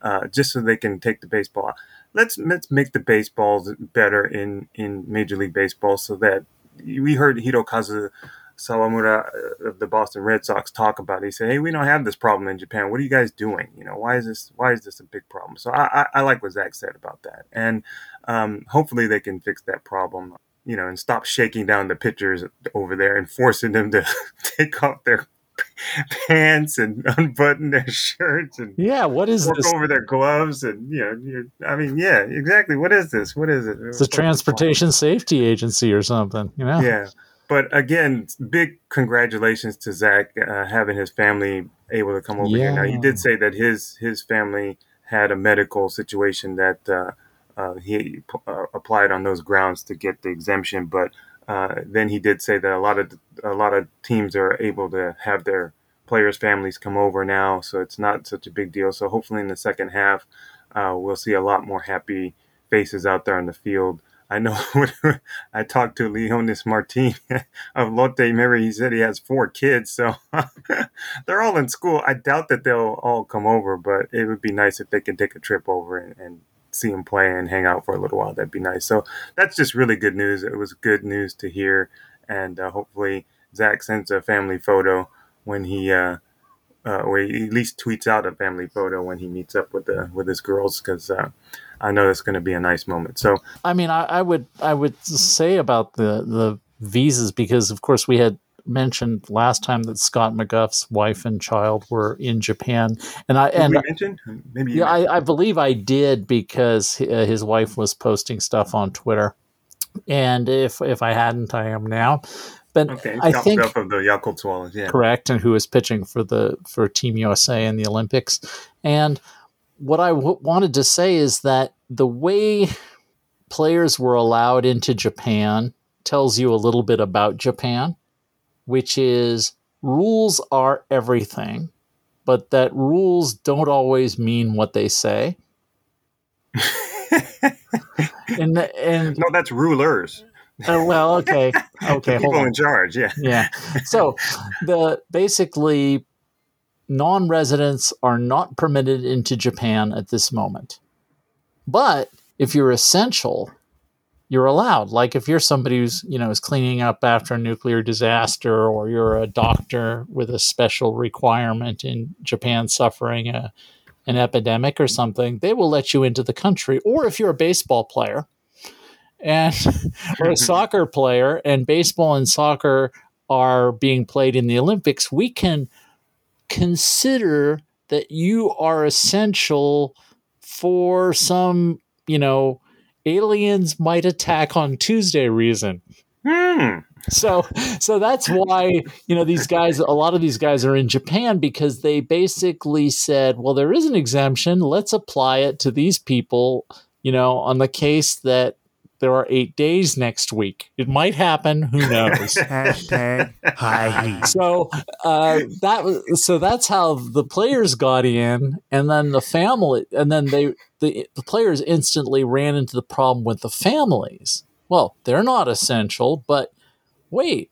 Speaker 2: uh, just so they can take the baseball. Let's let's make the baseballs better in in Major League Baseball so that we heard Hirokazu Sawamura uh, of the Boston Red Sox talk about it. He said, "Hey, we don't have this problem in Japan. What are you guys doing? You know, why is this why is this a big problem?" So I, I, I like what Zach said about that, and um, hopefully they can fix that problem you know, and stop shaking down the pitchers over there and forcing them to <laughs> take off their <laughs> pants and unbutton their shirts and
Speaker 3: yeah, what is
Speaker 2: work
Speaker 3: this?
Speaker 2: over their gloves and you know, I mean, yeah, exactly. What is this? What is it?
Speaker 3: It's a transportation safety agency or something, you know?
Speaker 2: Yeah, but again, big congratulations to Zach uh, having his family able to come over yeah. here. Now, he did say that his his family had a medical situation that. Uh, uh, he uh, applied on those grounds to get the exemption. But uh, then he did say that a lot of a lot of teams are able to have their players' families come over now, so it's not such a big deal. So hopefully in the second half, uh, we'll see a lot more happy faces out there on the field. I know <laughs> I talked to Leonys Martin <laughs> of Lotte. Remember, he said he has four kids, so <laughs> they're all in school. I doubt that they'll all come over, but it would be nice if they could take a trip over and, and see him play and hang out for a little while. That'd be nice. So that's just really good news. It was good news to hear, and uh, hopefully Zach sends a family photo when he, uh, uh, or he at least tweets out a family photo when he meets up with the with his girls, because uh, I know it's going to be a nice moment. So
Speaker 3: I mean, I, I would I would say about the the visas because of course we had mentioned last time that Scott McGough's wife and child were in Japan, and I
Speaker 2: Did
Speaker 3: and
Speaker 2: maybe
Speaker 3: yeah, I, I, believe I did because uh, his wife was posting stuff on Twitter, and if if I hadn't, I am now. But
Speaker 2: okay,
Speaker 3: I think
Speaker 2: of the Yakult Swallows, yeah,
Speaker 3: correct, and who is pitching for the for Team USA in the Olympics, and what I w- wanted to say is that the way players were allowed into Japan tells you a little bit about Japan which is rules are everything, but that rules don't always mean what they say. <laughs> and and
Speaker 2: no, that's rulers.
Speaker 3: Uh, well, okay, <laughs> okay,
Speaker 2: people in charge, yeah,
Speaker 3: yeah. So the basically non-residents are not permitted into Japan at this moment, but if you're essential, you're allowed. Like if you're somebody who's you know is cleaning up after a nuclear disaster, or you're a doctor with a special requirement in Japan suffering a an epidemic or something, they will let you into the country. Or if you're a baseball player and <laughs> or a <laughs> soccer player, and baseball and soccer are being played in the Olympics, we can consider that you are essential for some, you know, aliens might attack on Tuesday reason.
Speaker 2: Hmm.
Speaker 3: So so that's why, you know, these guys a lot of these guys are in Japan because they basically said, well, there is an exemption, let's apply it to these people, you know, on the case that there are eight days next week. It might happen. Who knows? <laughs>
Speaker 5: Hashtag hi.
Speaker 3: so uh, that was so that's how the players got in, and then the family, and then they the the players instantly ran into the problem with the families. Well, they're not essential, but wait,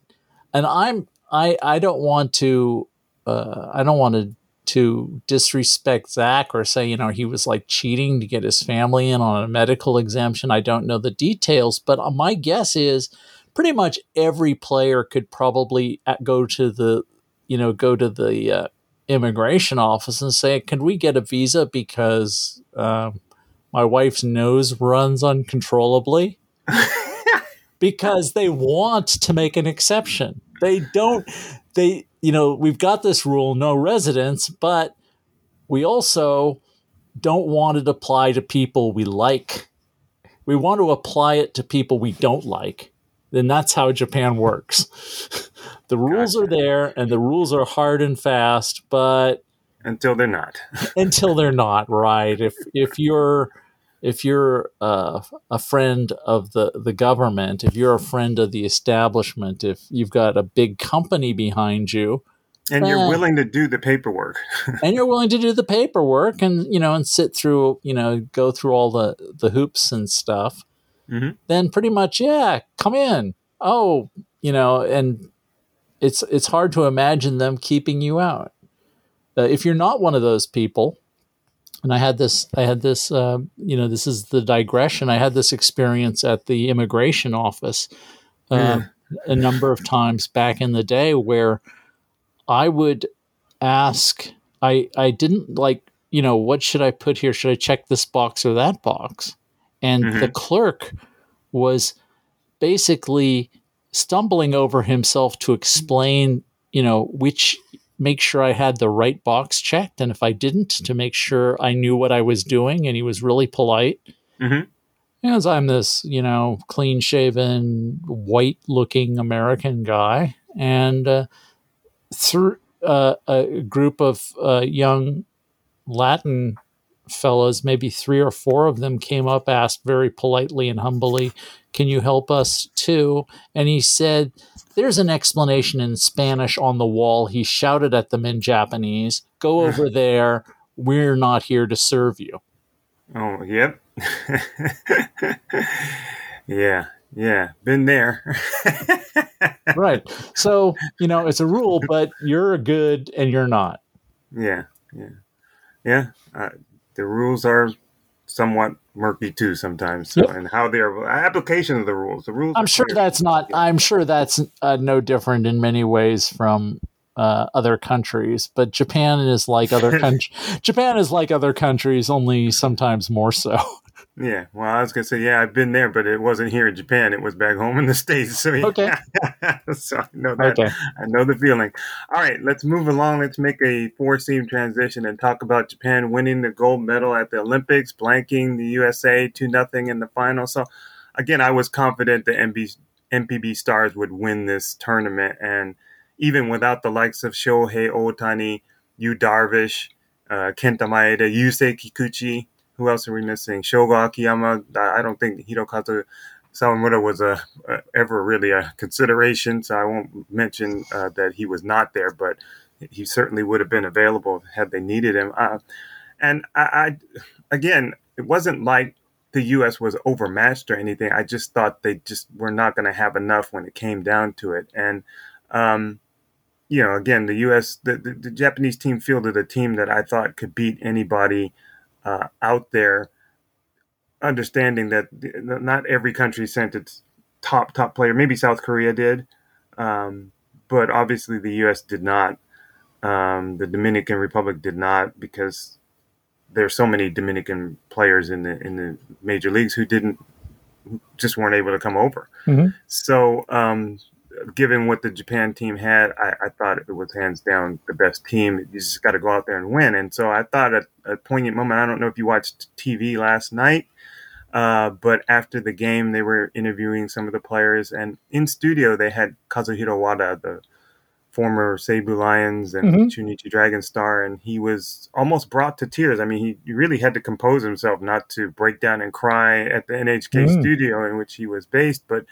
Speaker 3: and I'm I I don't want to uh, I don't want to to disrespect Zach or say, you know, he was like cheating to get his family in on a medical exemption. I don't know the details, but uh, my guess is pretty much every player could probably uh, go to the, you know, go to the uh, immigration office and say, can we get a visa because um, my wife's nose runs uncontrollably? <laughs> because they want to make an exception. They don't, they, you know, we've got this rule, no residence, but we also don't want it apply to people we like. We want to apply it to people we don't like. Then that's how Japan works. <laughs> the rules
Speaker 2: Gotcha.
Speaker 3: are there and the rules are hard and fast, but
Speaker 2: Until they're not. <laughs>
Speaker 3: until they're not right. If if you're if you're uh, a friend of the, the government, if you're a friend of the establishment, if you've got a big company behind you,
Speaker 2: And you're willing to do the paperwork. <laughs>
Speaker 3: and you're willing to do the paperwork and you know and sit through you know go through all the the hoops and stuff
Speaker 2: Mhm.
Speaker 3: then pretty much yeah come in oh you know and it's it's hard to imagine them keeping you out uh, if you're not one of those people and i had this i had this uh, you know this is the digression. I had this experience at the immigration office uh, a number of times back in the day where i would ask i i didn't like you know what should i put here? Should i check this box or that box? And
Speaker 2: Mhm.
Speaker 3: the clerk was basically stumbling over himself to explain you know which make sure i had the right box checked. And if i didn't to make sure i knew what i was doing and he was really polite.
Speaker 2: Mhm.
Speaker 3: as i'm this you know clean shaven white looking american guy. And uh, through uh, a group of uh, young Latin fellows, maybe three or four of them came up, asked very politely and humbly, Can you help us too? And he said, There's an explanation in Spanish on the wall. He shouted at them in Japanese, Go <laughs> over there. We're not here to serve you.
Speaker 2: Oh, yep. <laughs> yeah, yeah. Been there. <laughs>
Speaker 3: right. So, you know, it's a rule, but you're good and you're not.
Speaker 2: yeah, yeah. Yeah. Uh, the rules are somewhat murky too sometimes.
Speaker 3: Yep.
Speaker 2: and how they're application of the rules. The rules
Speaker 3: I'm sure
Speaker 2: clear.
Speaker 3: that's not. I'm sure that's uh, no different in many ways from uh, other countries. But Japan is like other <laughs> countries. Japan is like other countries, only sometimes more so.
Speaker 2: Yeah, well, I was gonna say, yeah, I've been there, but it wasn't here in Japan. It was back home in the states. <laughs> So yeah.
Speaker 3: Okay. <laughs>
Speaker 2: so I know that.
Speaker 3: Okay.
Speaker 2: I know the feeling. All right, let's move along. Let's make a four-seam transition and talk about Japan winning the gold medal at the Olympics, blanking the USA two nothing in the final. So, again, I was confident the MB, NPB Stars would win this tournament, and even without the likes of Shohei Otani, Yu Darvish, uh, Kenta Maeda, Yusei Kikuchi. Who else are we missing? Shogo Akiyama. I don't think Hirokazu Sawamura was a, a ever really a consideration, so I won't mention uh, that he was not there, but he certainly would have been available had they needed him. Uh, and I, I, again, it wasn't like the U.S. was overmatched or anything. I just thought they just were not going to have enough when it came down to it. And um, you know, again, the U.S. The, the, the Japanese team fielded a team that I thought could beat anybody uh, out there understanding that not every country sent its top top player. Maybe South Korea did, um, but obviously the U.S. did not. Um, the Dominican Republic did not because there there's so many Dominican players in the in the major leagues who didn't just weren't able to come over.
Speaker 3: Mm-hmm.
Speaker 2: So, um, given what the Japan team had, I, I, thought it was hands down the best team. You just got to go out there and win. And so I thought at a poignant moment. I don't know if you watched TV last night. Uh, but after the game, they were interviewing some of the players, and in studio they had Kazuhiro Wada, the former Seibu Lions and mm-hmm. Chunichi Dragon Star, and he was almost brought to tears. I mean, he really had to compose himself not to break down and cry at the NHK mm. studio in which he was based. But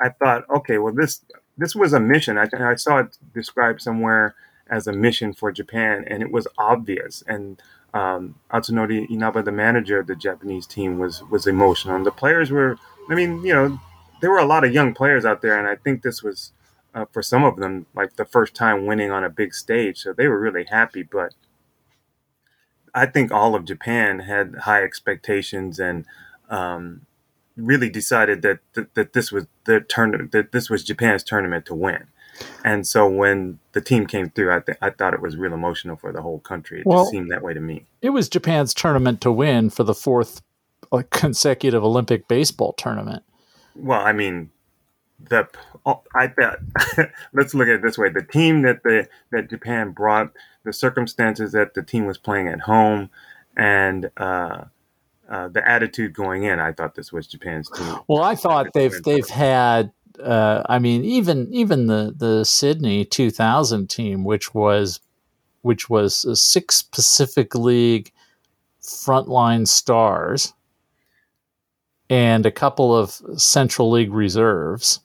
Speaker 2: I thought, okay, well, this this was a mission. I, I saw it described somewhere as a mission for Japan, and it was obvious. And um, Atsunori Inaba, the manager of the Japanese team, was was emotional, and the players were. I mean, you know, there were a lot of young players out there, and I think this was uh, for some of them like the first time winning on a big stage, so they were really happy. But I think all of Japan had high expectations and um, really decided that, that that this was the turn that this was Japan's tournament to win. And so when the team came through, I, th- I thought it was real emotional for the whole country. It well, just seemed that way to me.
Speaker 3: It was Japan's tournament to win for the fourth consecutive Olympic baseball tournament.
Speaker 2: Well, I mean, the oh, I bet. <laughs> let's look at it this way: the team that the that Japan brought, the circumstances that the team was playing at home, and uh, uh, the attitude going in. I thought this was Japan's team.
Speaker 3: Well, I thought they've they've had uh, I mean, even even the the Sydney 2000 team, which was which was six Pacific League frontline stars and a couple of Central League reserves,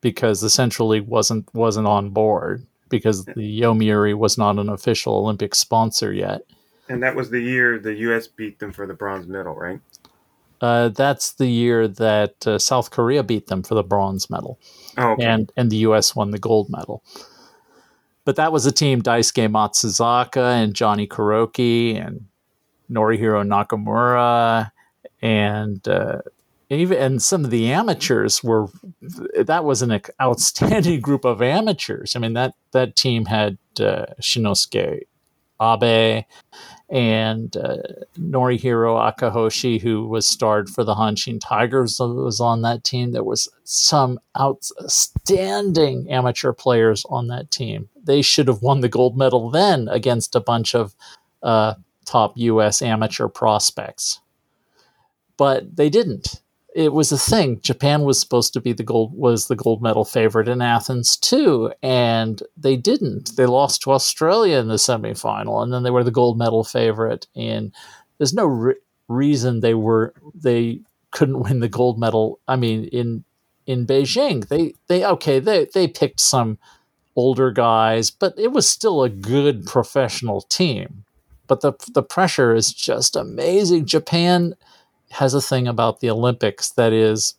Speaker 3: because the Central League wasn't wasn't on board because the Yomiuri was not an official Olympic sponsor yet.
Speaker 2: And that was the year the U.S. beat them for the bronze medal, right?
Speaker 3: Uh, that's the year that uh, South Korea beat them for the bronze medal,
Speaker 2: oh, okay.
Speaker 3: and and the U.S. won the gold medal. But that was a team Daisuke Matsuzaka and Johnny Kuroki and Norihiro Nakamura and uh, even and some of the amateurs were that was an <laughs> outstanding group of amateurs. I mean that that team had uh, Shinnosuke Abe and uh, Norihiro Akahoshi, who was starred for the Hanshin Tigers, was on that team. There was some outstanding amateur players on that team. They should have won the gold medal then against a bunch of uh, top U.S. amateur prospects, but they didn't it was a thing. Japan was supposed to be the gold was the gold medal favorite in Athens too, and they didn't. They lost to Australia in the semifinal, and then they were the gold medal favorite. And there's no re- reason they were they couldn't win the gold medal. I mean, in in Beijing, they they okay they they picked some older guys, but it was still a good professional team. But the the pressure is just amazing. Japan has a thing about the Olympics that is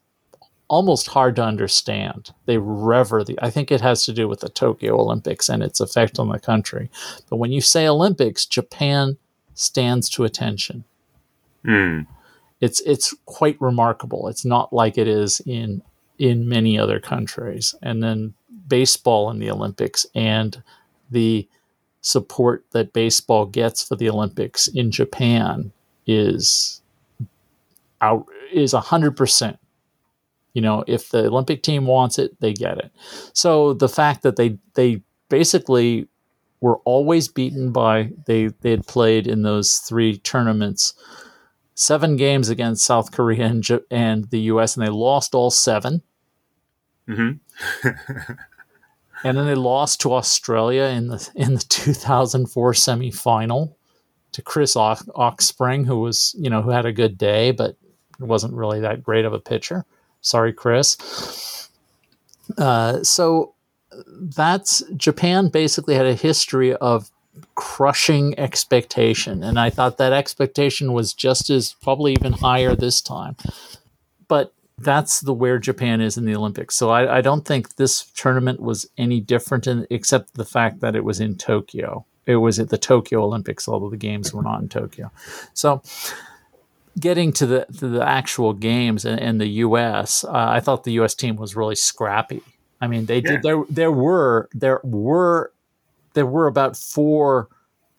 Speaker 3: almost hard to understand. They rever the, I think it has to do with the Tokyo Olympics and its effect on the country. But when you say Olympics, Japan stands to attention.
Speaker 2: Mm.
Speaker 3: It's it's quite remarkable. It's not like it is in in many other countries. And then baseball in the Olympics and the support that baseball gets for the Olympics in Japan is out is a hundred percent. You know, if the Olympic team wants it, they get it. So the fact that they they basically were always beaten by they they had played in those three tournaments seven games against South Korea and, and the U.S. and they lost all 7
Speaker 2: mm-hmm. <laughs>
Speaker 3: and then they lost to Australia in the in the 2004 semifinal to Chris Oxspring, who was you know who had a good day, but wasn't really that great of a pitcher. Sorry, Chris. Uh, so that's Japan basically had a history of crushing expectation. And I thought that expectation was just as probably even higher this time. But that's the where Japan is in the Olympics. So I, I don't think this tournament was any different in, except the fact that it was in Tokyo. It was at the Tokyo Olympics, although the games were not in Tokyo. So getting to the to the actual games in, in the U.S., uh, I thought the U.S. team was really scrappy. I mean, they
Speaker 2: Yeah.
Speaker 3: did. There, there were there were there were about four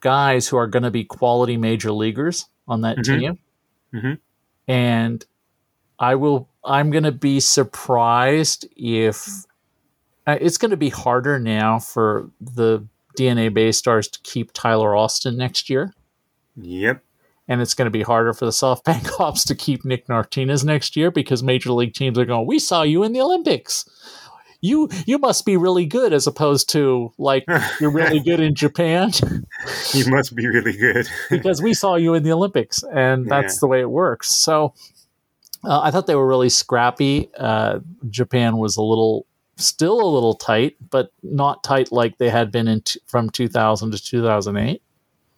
Speaker 3: guys who are going to be quality major leaguers on that
Speaker 2: Mhm.
Speaker 3: team,
Speaker 2: Mhm.
Speaker 3: and I will. I'm going to be surprised if uh, it's going to be harder now for the DeNA BayStars to keep Tyler Austin next year
Speaker 2: Yep.
Speaker 3: And it's going to be harder for the SoftBank <laughs> Hawks to keep Nick Martinez next year because major league teams are going, "We saw you in the Olympics. You you must be really good," as opposed to like <laughs> you're really good in Japan <laughs>
Speaker 2: You must be really good.
Speaker 3: because we saw you in the Olympics, and that's
Speaker 2: Yeah.
Speaker 3: the way it works. So uh, I thought they were really scrappy. Uh, Japan was a little. Still a little tight, but not tight like they had been in t- from 2000 to 2008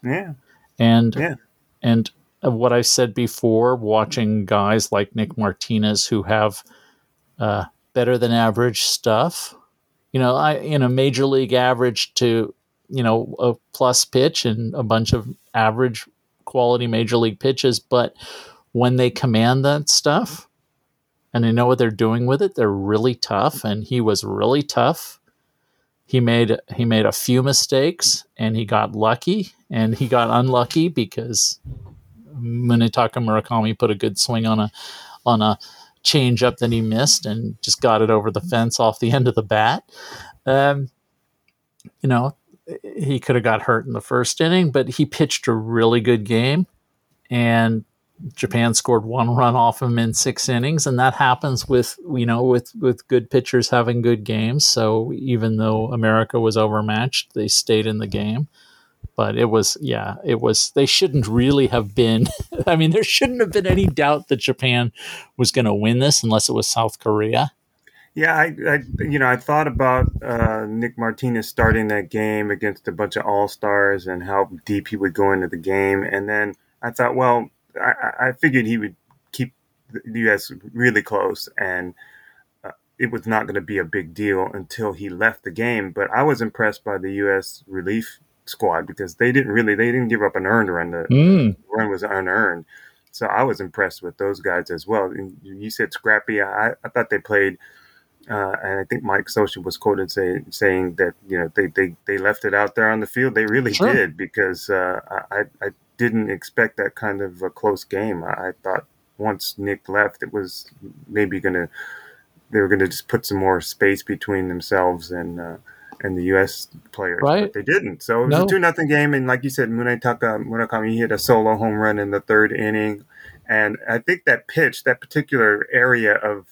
Speaker 2: yeah.
Speaker 3: and
Speaker 2: Yeah.
Speaker 3: And what I said before, watching guys like Nick Martinez who have uh, better than average stuff. You know, I in a major league average to you know a plus pitch and a bunch of average quality major league pitches, but when they command that stuff and they know what they're doing with it, they're really tough. And he was really tough. He made he made a few mistakes and he got lucky and he got unlucky because Munetaka Murakami put a good swing on a on a change up that he missed and just got it over the fence off the <laughs> end of the bat. Um, you know, he could have got hurt in the first inning, but he pitched a really good game and Japan scored one run off him in six innings, and that happens with you know with with good pitchers having good games. So even though America was overmatched, they stayed in the game. But it was yeah, it was they shouldn't really have been. <laughs> I mean, there shouldn't have been any doubt that Japan was going to win this unless it was South Korea.
Speaker 2: Yeah, I, I, you know, I thought about uh, Nick Martinez starting that game against a bunch of all stars and how deep he would go into the game, and then I thought, well, I, I- figured he would keep the U.S. really close, and uh, it was not going to be a big deal until he left the game. But I was impressed by the U.S. relief squad because they didn't really, they didn't give up an earned run. The
Speaker 3: Mm.
Speaker 2: run was unearned. So I was impressed with those guys as well. And you said scrappy. I, I thought they played, uh, and I think Mike Scioscia was quoted say, saying that you know they, they they left it out there on the field. They really
Speaker 3: Sure.
Speaker 2: did because uh, I I didn't expect that kind of a close game. I, I thought once Nick left, it was maybe gonna they were gonna just put some more space between themselves and. Uh, and the U.S. players,
Speaker 3: Right.
Speaker 2: but they didn't. So it was
Speaker 3: No.
Speaker 2: a two nothing game, and like you said, Munetaka Murakami hit a solo home run in the third inning, and I think that pitch, that particular area of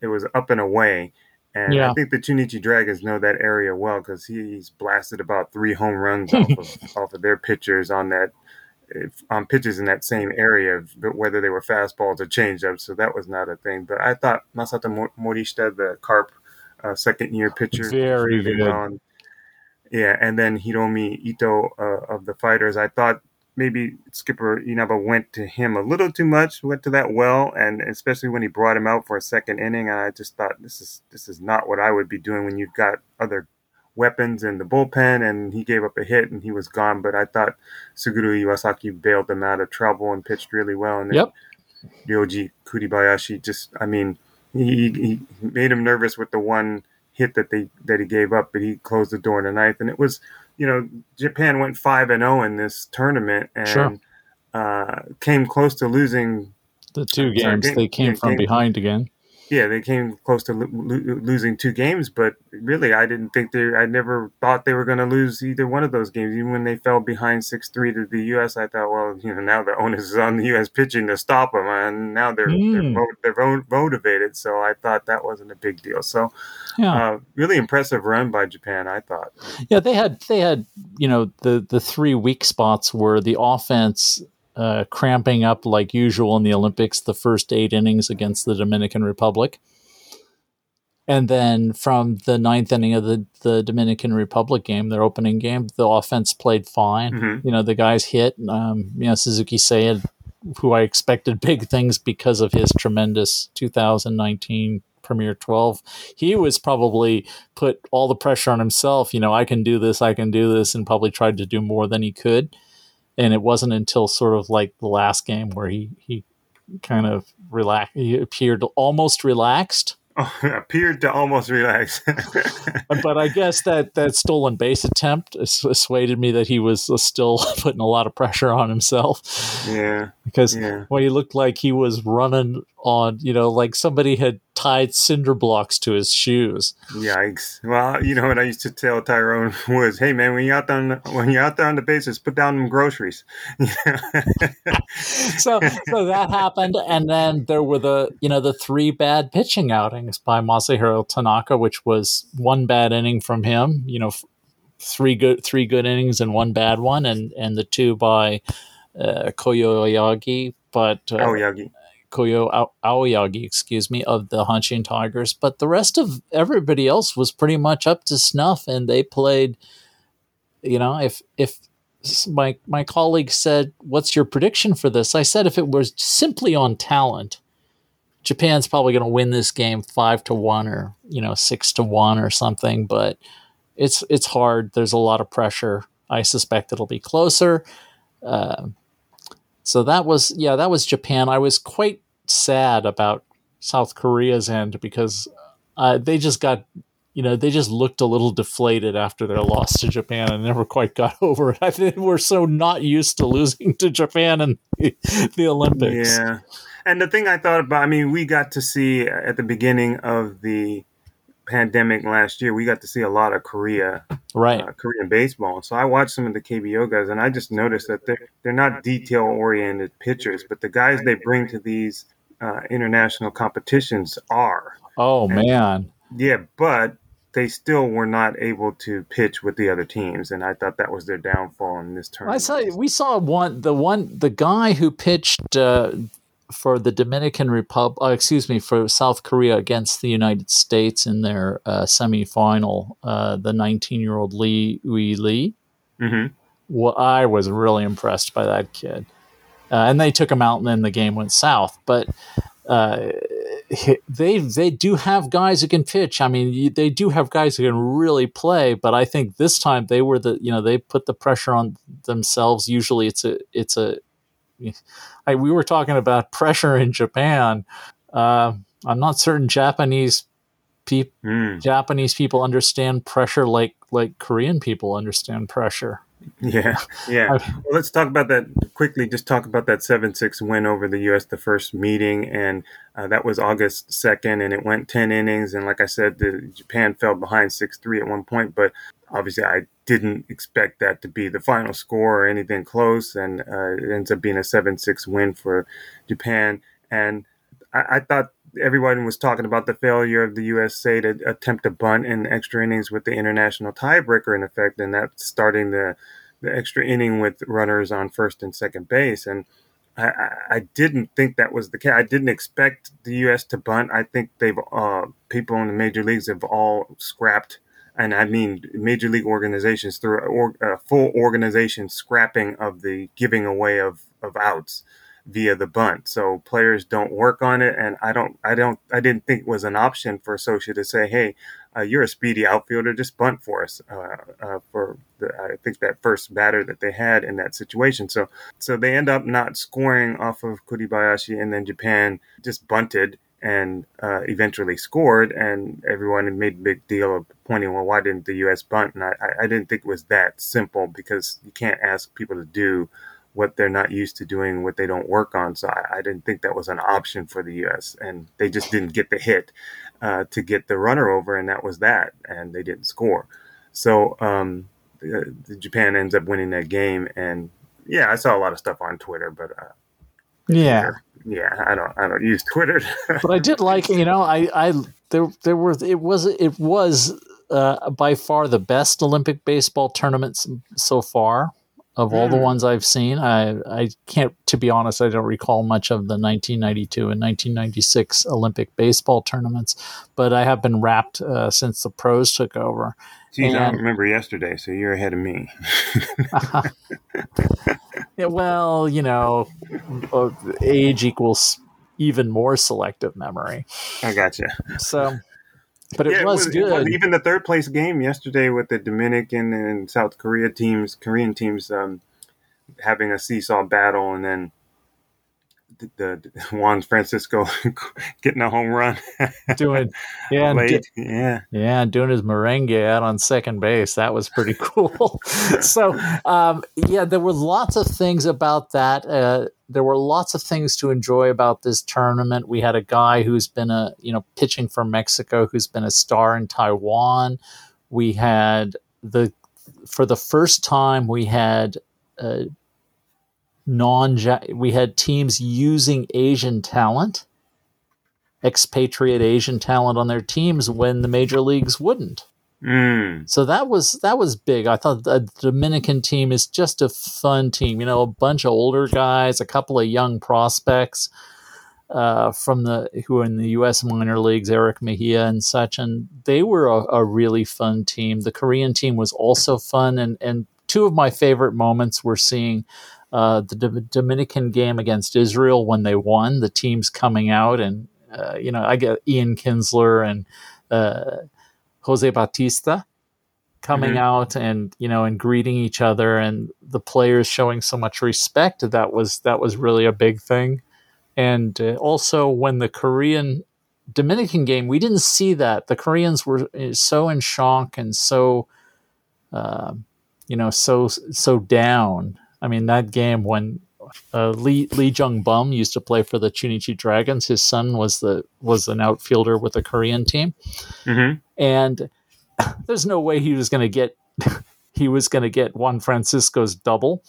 Speaker 2: it was up and away, and
Speaker 3: Yeah.
Speaker 2: I think the Chunichi Dragons know that area well because he's blasted about three home runs off of <laughs> off of their pitchers on that on pitches in that same area, but whether they were fastballs or changeups. So that was not a thing. But I thought Masato Mo- Morishita, the Carp uh, second year pitcher,
Speaker 3: Very good.
Speaker 2: And- yeah, and then Hiromi Ito uh, of the Fighters. I thought maybe Skipper Inaba went to him a little too much, went to that well, and especially when he brought him out for a second inning. And I just thought this is this is not what I would be doing when you've got other weapons in the bullpen, and he gave up a hit and he was gone. But I thought Suguru Iwasaki bailed them out of trouble and pitched really well. And then
Speaker 3: Yep.
Speaker 2: Ryoji Kuribayashi just, I mean, he, he made him nervous with the one hit that they that he gave up, but he closed the door in the ninth, and it was, you know, Japan went five and zero in this tournament and
Speaker 3: Sure.
Speaker 2: uh, came close to losing.
Speaker 3: The two games
Speaker 2: game-
Speaker 3: they came
Speaker 2: game-
Speaker 3: from
Speaker 2: game-
Speaker 3: behind again.
Speaker 2: Yeah, they came close to lo- lo- losing two games, but really, I didn't think they. I never thought they were going to lose either one of those games. Even when they fell behind six three to the U.S., I thought, well, you know, now the onus is on the U.S. pitching to stop them, and now they're they're,
Speaker 3: Mm.
Speaker 2: they're mo- motivated. So I thought that wasn't a big deal. So
Speaker 3: Yeah.
Speaker 2: uh, really impressive run by Japan. I thought.
Speaker 3: Yeah, they had they had you know the the three weak spots were the offense uh, cramping up like usual in the Olympics the first eight innings against the Dominican Republic, and then from the ninth inning of the the Dominican Republic game, their opening game, the offense played fine.
Speaker 2: Mhm.
Speaker 3: You know the guys hit. Um, you know Suzuki Seiya, who I expected <laughs> big things because of his tremendous 2019 Premier 12. He was probably put all the pressure on himself. You know, I can do this, I can do this, and probably tried to do more than he could. And it wasn't until sort of like the last game where he he kind of relax. He appeared almost relaxed.
Speaker 2: Oh, <laughs> appeared to almost relax. <laughs>
Speaker 3: but I guess that that stolen base attempt assuaded me that he was still <laughs> putting a lot of pressure on himself.
Speaker 2: Yeah,
Speaker 3: because
Speaker 2: yeah.
Speaker 3: when he looked like he was running on, you know, like somebody had tied cinder blocks to his shoes.
Speaker 2: Yikes! Well, you know what I used to tell Tyrone <laughs> was, "Hey man, when you out on the, when you're out there on the bases, put down them groceries." <laughs>
Speaker 3: so, so that happened, and then there were the you know the three bad pitching outings by Masahiro Tanaka, which was one bad inning from him, you know, three good three good innings and one bad one, and and the two by uh, Koyoyagi, but uh,
Speaker 2: Aoyagi.
Speaker 3: Koyo Aoyagi, excuse me, of the Hanshin Tigers. But the rest of everybody else was pretty much up to snuff, and they played. You know, if if my my colleague said, "What's your prediction for this?" I said, if it was simply on talent, Japan's probably going to win this game five to one or you know six to one or something. But it's it's hard. There's a lot of pressure. I suspect it'll be closer. Uh, so that was yeah, that was Japan. I was quite sad about South Korea's end because uh, they just got you know they just looked a little deflated after their loss to Japan and never quite got <laughs> over it. I think we're so not used to losing to Japan in <laughs> the, the Olympics.
Speaker 2: Yeah. And the thing I thought about, I mean, we got to see at the beginning of the pandemic last year, we got to see a lot of Korea,
Speaker 3: right?
Speaker 2: Uh, Korean baseball. So I watched some of the KBO guys, and I just noticed that they're they're not detail oriented pitchers, but the guys they bring to these uh, international competitions are.
Speaker 3: Oh and, man,
Speaker 2: yeah, but they still were not able to pitch with the other teams, and I thought that was their downfall in this tournament.
Speaker 3: I saw we saw one the one the guy who pitched uh, for the Dominican Republic, uh, excuse me, for South Korea against the United States in their uh, semifinal, uh, the 19 year old Lee Eui-lee.
Speaker 2: Mm-hmm.
Speaker 3: Well, I was really impressed by that kid. Uh, and they took him out, and then the game went south. But uh, they they do have guys who can pitch. I mean, they do have guys who can really play. But I think this time they were the you know they put the pressure on themselves. Usually, it's a it's a <laughs> I, we were talking about pressure in Japan. Uh, I'm not certain Japanese people
Speaker 2: mm.
Speaker 3: Japanese people understand pressure like like Korean people understand pressure.
Speaker 2: Yeah, yeah. well, let's talk about that quickly. Just talk about that seven six win over the U.S. The first meeting, and uh, that was August second, and it went ten innings. And like I said, the Japan fell behind six three at one point, but obviously I didn't expect that to be the final score or anything close, and uh, it ends up being a seven six win for Japan. And I, I thought everyone was talking about the failure of the USA to attempt a bunt in extra innings with the international tiebreaker in effect, and that starting the the extra inning with runners on first and second base. And I, I didn't think that was the case. I didn't expect the U.S. to bunt. I think they've uh, people in the major leagues have all scrapped, and I mean major league organizations through or, uh, full organization scrapping of the giving away of of outs via the bunt. So players don't work on it, and I don't, I don't, I didn't think it was an option for Scioscia to say, "Hey, uh, you're a speedy outfielder, just bunt for us." Uh, uh, for the, I think that first batter that they had in that situation. So, so they end up not scoring off of Kuribayashi, and then Japan just bunted and uh, eventually scored, and everyone made a big deal of pointing, well, why didn't the U.S. bunt? And I, I didn't think it was that simple because you can't ask people to do what they're not used to doing, what they don't work on. So I, I, didn't think that was an option for the U.S. And they just didn't get the hit uh, to get the runner over, and that was that. And they didn't score. So um, the, the Japan ends up winning that game. And yeah, I saw a lot of stuff on Twitter, but uh,
Speaker 3: yeah,
Speaker 2: yeah, I don't, I don't use Twitter. <laughs>
Speaker 3: but I did like, you know, I, I there, there were, it was, it was. Uh, by far the best Olympic baseball tournaments so far of all the
Speaker 2: Hmm.
Speaker 3: ones I've seen. I I can't, to be honest, I don't recall much of the 1992 and 1996 Olympic baseball tournaments, but I have been wrapped uh, since the pros took over.
Speaker 2: Geez, I don't remember yesterday, so you're ahead of me. <laughs> <laughs>
Speaker 3: Yeah, well, you know, uh, age equals even more selective memory.
Speaker 2: I gotcha.
Speaker 3: So, but it
Speaker 2: Yeah,
Speaker 3: was
Speaker 2: it
Speaker 3: good.
Speaker 2: even the third place game yesterday with the Dominican and South Korea teams, Korean teams, um, having a seesaw battle, and then the, <laughs> Juan Francisco <laughs> getting a home run.
Speaker 3: doing <laughs> yeah,
Speaker 2: late.
Speaker 3: do-
Speaker 2: yeah.
Speaker 3: yeah, doing his merengue out on second base. That was pretty cool. so um, yeah, there were lots of things about that. Uh, there were lots of things to enjoy about this tournament. We had a guy who's been a you know pitching for Mexico, who's been a star in Taiwan. We had the for the first time we had. Uh, non we had teams using Asian talent, expatriate Asian talent on their teams when the major leagues wouldn't.
Speaker 2: Mm.
Speaker 3: So that was that was big. I thought the Dominican team is just a fun team. You know, a bunch of older guys, a couple of young prospects uh, from the who are in the U.S. minor leagues, Eric Mejia and such, and they were a, a really fun team. The Korean team was also fun, and and two of my favorite moments were seeing uh, the D- Dominican game against Israel when they won. The teams coming out, and uh, you know, I get Ian Kinsler and uh, Jose Bautista coming
Speaker 2: Mhm.
Speaker 3: out and you know and greeting each other, and the players showing so much respect. That was that was really a big thing. And uh, also when the Korean Dominican game, we didn't see that. The Koreans were uh, so in shock and so, uh, you know, so so down. I mean, that game when uh, Lee Lee Jung Bum used to play for the Chunichi Dragons. His son was the was an outfielder with the Korean team,
Speaker 2: hmm
Speaker 3: and <laughs> there's no way he was going to get <laughs> he was going to get Juan Francisco's double.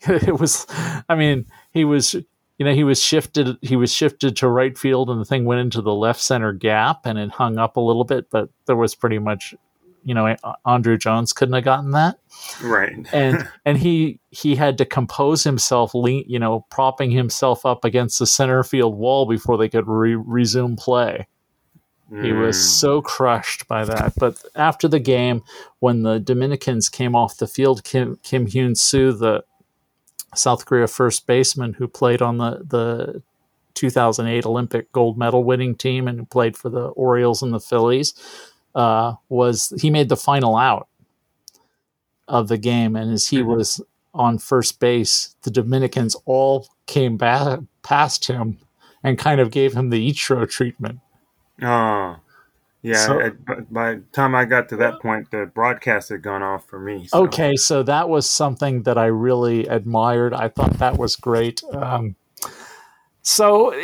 Speaker 3: <laughs> it was, I mean, he was you know he was shifted he was shifted to right field and the thing went into the left center gap and it hung up a little bit, but there was pretty much you know Andruw Jones couldn't have gotten that
Speaker 2: Right. <laughs>
Speaker 3: and and he he had to compose himself lean you know propping himself up against the center field wall before they could re- resume play he was
Speaker 2: Mm.
Speaker 3: so crushed by that but after the game when the dominicans came off the field kim kim hyun soo the south korea first baseman who played on the the 2008 olympic gold medal winning team and who played for the orioles and the phillies uh, was he made the final out of the game, and as he
Speaker 2: Mhm.
Speaker 3: was on first base, the Dominicans all came back past him and kind of gave him the Ichiro treatment.
Speaker 2: Oh, yeah.
Speaker 3: So-
Speaker 2: by- by the time I got to that point, the broadcast had gone off for me. so-
Speaker 3: Okay, so that was something that I really admired. I thought that was great. Um, so it,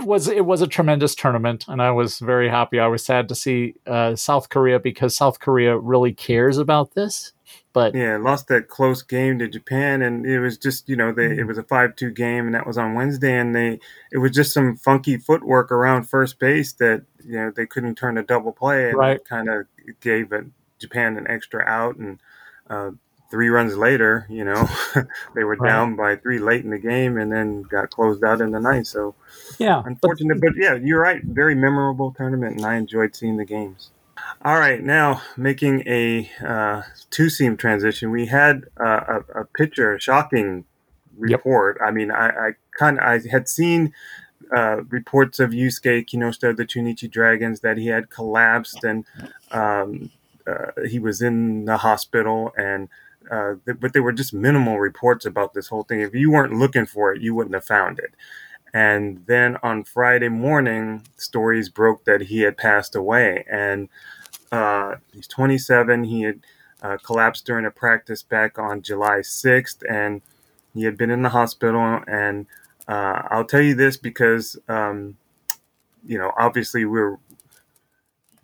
Speaker 3: it was it was a tremendous tournament, and I was very happy. I was sad to see uh, South Korea because South Korea really cares about this. But
Speaker 2: Yeah, lost that close game to Japan, and it was just you know they
Speaker 3: Mm-hmm.
Speaker 2: it was a five two game, and that was on Wednesday, and they it was just some funky footwork around first base that you know they couldn't turn a double play, and
Speaker 3: Right.
Speaker 2: kind of gave it, Japan an extra out, and uh, three runs later, you know <laughs> they were
Speaker 3: Right.
Speaker 2: down by three late in the game, and then got closed out in the ninth. So
Speaker 3: yeah,
Speaker 2: unfortunate, but yeah, you're right, very memorable tournament, and I enjoyed seeing the games. All right, now making a uh, two seam transition, we had uh, a, a picture, a shocking
Speaker 3: Yep.
Speaker 2: report. I mean, I, I kind of I had seen uh, reports of Yusuke Kinoshita, of the Chunichi Dragons, that he had collapsed and um, uh, he was in the hospital, and uh, th- but there were just minimal reports about this whole thing. If you weren't looking for it, you wouldn't have found it. And then on Friday morning, stories broke that he had passed away, and uh, he's 27. He had uh, collapsed during a practice back on July 6th, and he had been in the hospital. And uh, I'll tell you this because, um, you know, obviously we're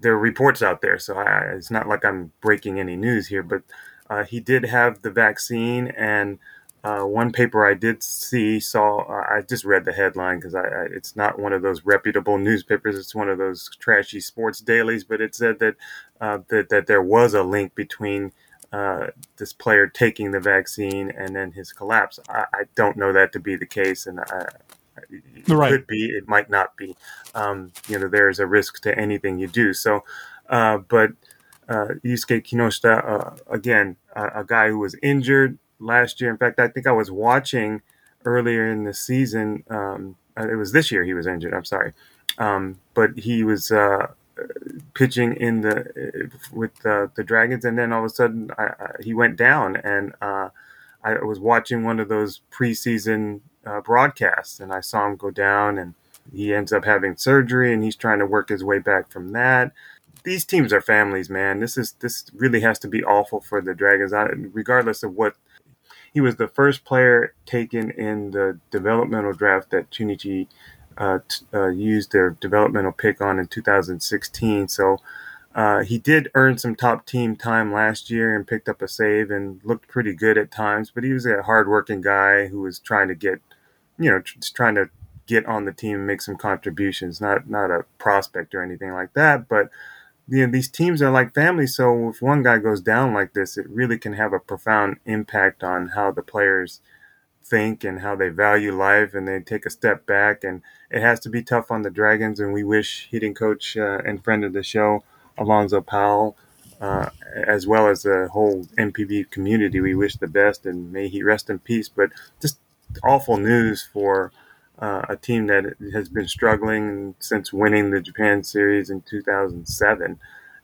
Speaker 2: there are reports out there, so I, it's not like I'm breaking any news here. But uh, he did have the vaccine, and uh, one paper I did see saw. Uh, I just read the headline because I, I, it's not one of those reputable newspapers. It's one of those trashy sports dailies. But it said that uh, that that there was a link between uh, this player taking the vaccine and then his collapse. I, I don't know that to be the case, and I, it
Speaker 3: Right.
Speaker 2: could be. It might not be. Um, you know, there is a risk to anything you do. So, uh, but uh, Yusuke Kinoshita, uh, again, a, a guy who was injured last year. In fact, I think I was watching earlier in the season. Um, uh, it was this year he was injured. I'm sorry, um, but he was uh, pitching in the with uh, the Dragons, and then all of a sudden I, I, he went down, and uh, I was watching one of those preseason uh, broadcasts, and I saw him go down, and he ends up having surgery, and he's trying to work his way back from that. These teams are families, man. This is this really has to be awful for the Dragons, regardless of what. He was the first player taken in the developmental draft that Chunichi uh, t- uh, used their developmental pick on in 2016. So uh, he did earn some top team time last year and picked up a save and looked pretty good at times. But he was a hardworking guy who was trying to get, you know, just trying to get on the team and make some contributions. Not not a prospect or anything like that, but know these teams are like family. So if one guy goes down like this, it really can have a profound impact on how the players think and how they value life and they take a step back and it has to be tough on the dragons and we wish hitting coach uh, and friend of the show Alonzo Powell, uh, as well as the whole NPB community. We wish the best and may he rest in peace. But just awful news for uh, a team that has been struggling since winning the Japan Series in 2007.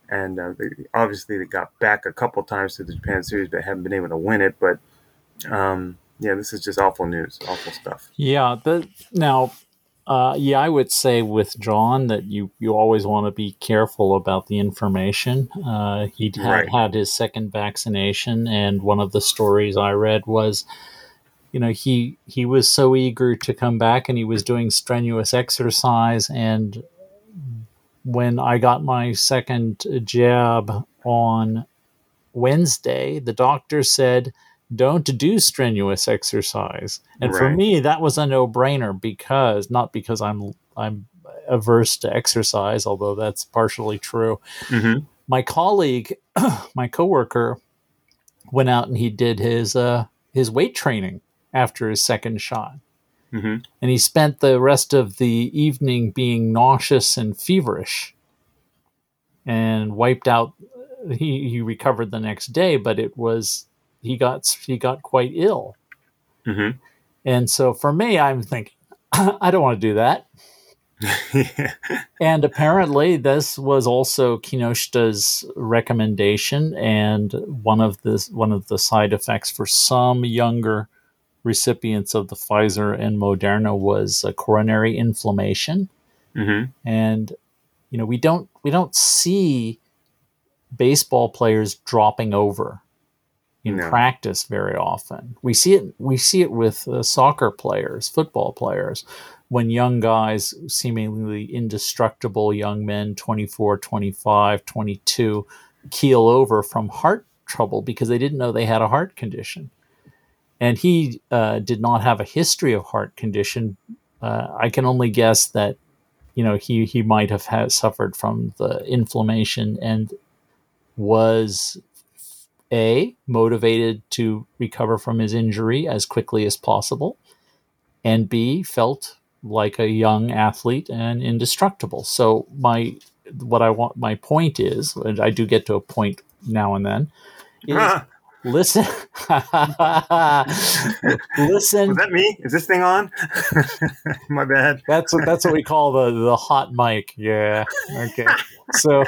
Speaker 2: And uh, they, obviously, they got back a couple times to the Japan Series, but haven't been able to win it. But um, yeah, this is just awful news, awful stuff.
Speaker 3: Yeah. The, now, uh, yeah, I would say with John that you, you always want to be careful about the information. Uh, he had
Speaker 2: Right.
Speaker 3: had his second vaccination, and one of the stories I read was, you know, he he was so eager to come back, and he was doing strenuous exercise. And when I got my second jab on Wednesday, the doctor said, "Don't do strenuous exercise." And for me, that was a no-brainer because not because I'm I'm averse to exercise, although that's partially true.
Speaker 2: Mm-hmm.
Speaker 3: My colleague, <clears throat> my coworker, went out and he did his uh, his weight training after his second shot,
Speaker 2: Mm-hmm.
Speaker 3: and he spent the rest of the evening being nauseous and feverish, and wiped out. He he recovered the next day, but it was he got he got quite ill.
Speaker 2: Mm-hmm.
Speaker 3: And so for me, I'm thinking, <clears throat> I don't want to do that. <laughs> And apparently, this was also Kinoshita's recommendation, and one of the one of the side effects for some younger recipients of the Pfizer and Moderna was a coronary inflammation.
Speaker 2: mm-hmm.
Speaker 3: And you know, we don't we don't see baseball players dropping over in
Speaker 2: No.
Speaker 3: practice very often. We see it we see it with uh, soccer players, football players when young guys seemingly indestructible young men 24, 25, 22 keel over from heart trouble because they didn't know they had a heart condition. And he uh, did not have a history of heart condition. Uh, I can only guess that you know he he might have had suffered from the inflammation and was a motivated to recover from his injury as quickly as possible and b felt like a young athlete and indestructible so my what i want my point is and i do get to a point now and then is
Speaker 2: Ah,
Speaker 3: listen <laughs> listen
Speaker 2: was that me? Is this thing on? <laughs> My bad.
Speaker 3: That's what that's what we call the the hot mic. Yeah. Okay. So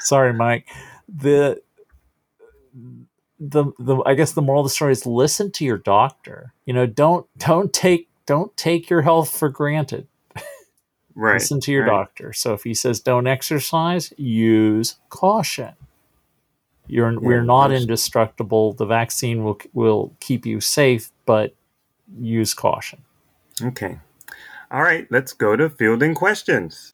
Speaker 3: sorry, Mike. The the the I guess the moral of the story is listen to your doctor. You know, don't don't take don't take your health for granted.
Speaker 2: Right.
Speaker 3: Listen to your
Speaker 2: right.
Speaker 3: doctor. So if he says don't exercise, use caution. You're we're not indestructible. The vaccine will will keep you safe, but use caution.
Speaker 2: Okay. All right, let's go to fielding questions.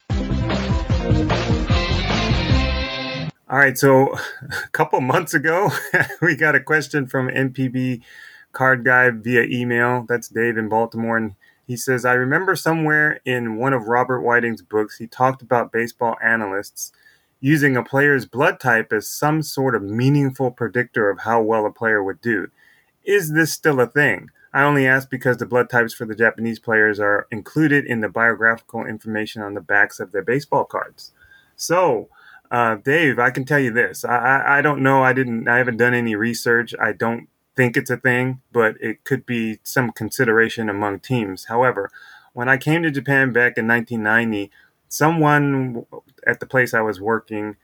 Speaker 2: All right, so <laughs> a couple months ago, <laughs> we got a question from NPB Card Guy via email. That's Dave in Baltimore. And he says, I remember somewhere in one of Robert Whiting's books, he talked about baseball analysts using a player's blood type as some sort of meaningful predictor of how well a player would do. Is this still a thing? I only ask because the blood types for the Japanese players are included in the biographical information on the backs of their baseball cards. So, uh, Dave, I can tell you this. I, I, I don't know. I didn't. I haven't done any research. I don't think it's a thing, but it could be some consideration among teams. However, when I came to Japan back in 1990, someone at the place I was working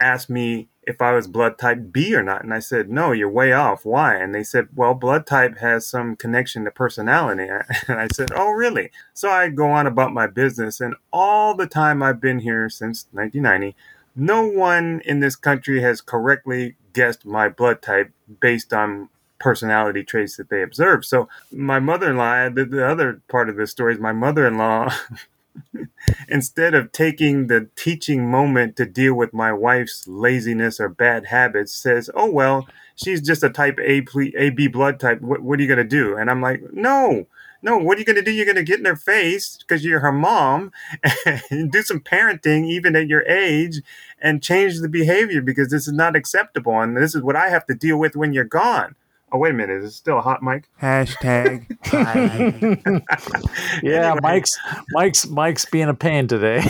Speaker 2: asked me if I was blood type B or not. And I said, no, you're way off. Why? And they said, well, blood type has some connection to personality. <laughs> And I said, oh, really? So I go on about my business. And all the time I've been here since 1990, no one in this country has correctly guessed my blood type based on personality traits that they observed. So my mother-in-law, the, the other part of this story is my mother-in-law <laughs> <laughs> instead of taking the teaching moment to deal with my wife's laziness or bad habits, says, "Oh well, she's just a type A, A B blood type. What, what are you going to do?" And I'm like, "No." No, what are you going to do? You're going to get in her face because you're her mom <laughs> and do some parenting, even at your age, and change the behavior because this is not acceptable. And this is what I have to deal with when you're gone. Oh, wait a minute. Is it still a hot mic?
Speaker 5: Hashtag <laughs> <laughs>
Speaker 3: yeah, anyway. Mike's Mike's Mike's being a pain today.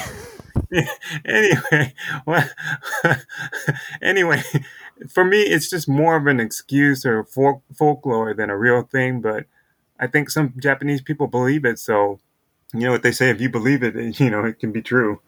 Speaker 3: <laughs>
Speaker 2: anyway, well, anyway, for me, it's just more of an excuse or folk, folklore than a real thing. But I think some Japanese people believe it. So, you know what they say: if you believe it, you know it can be true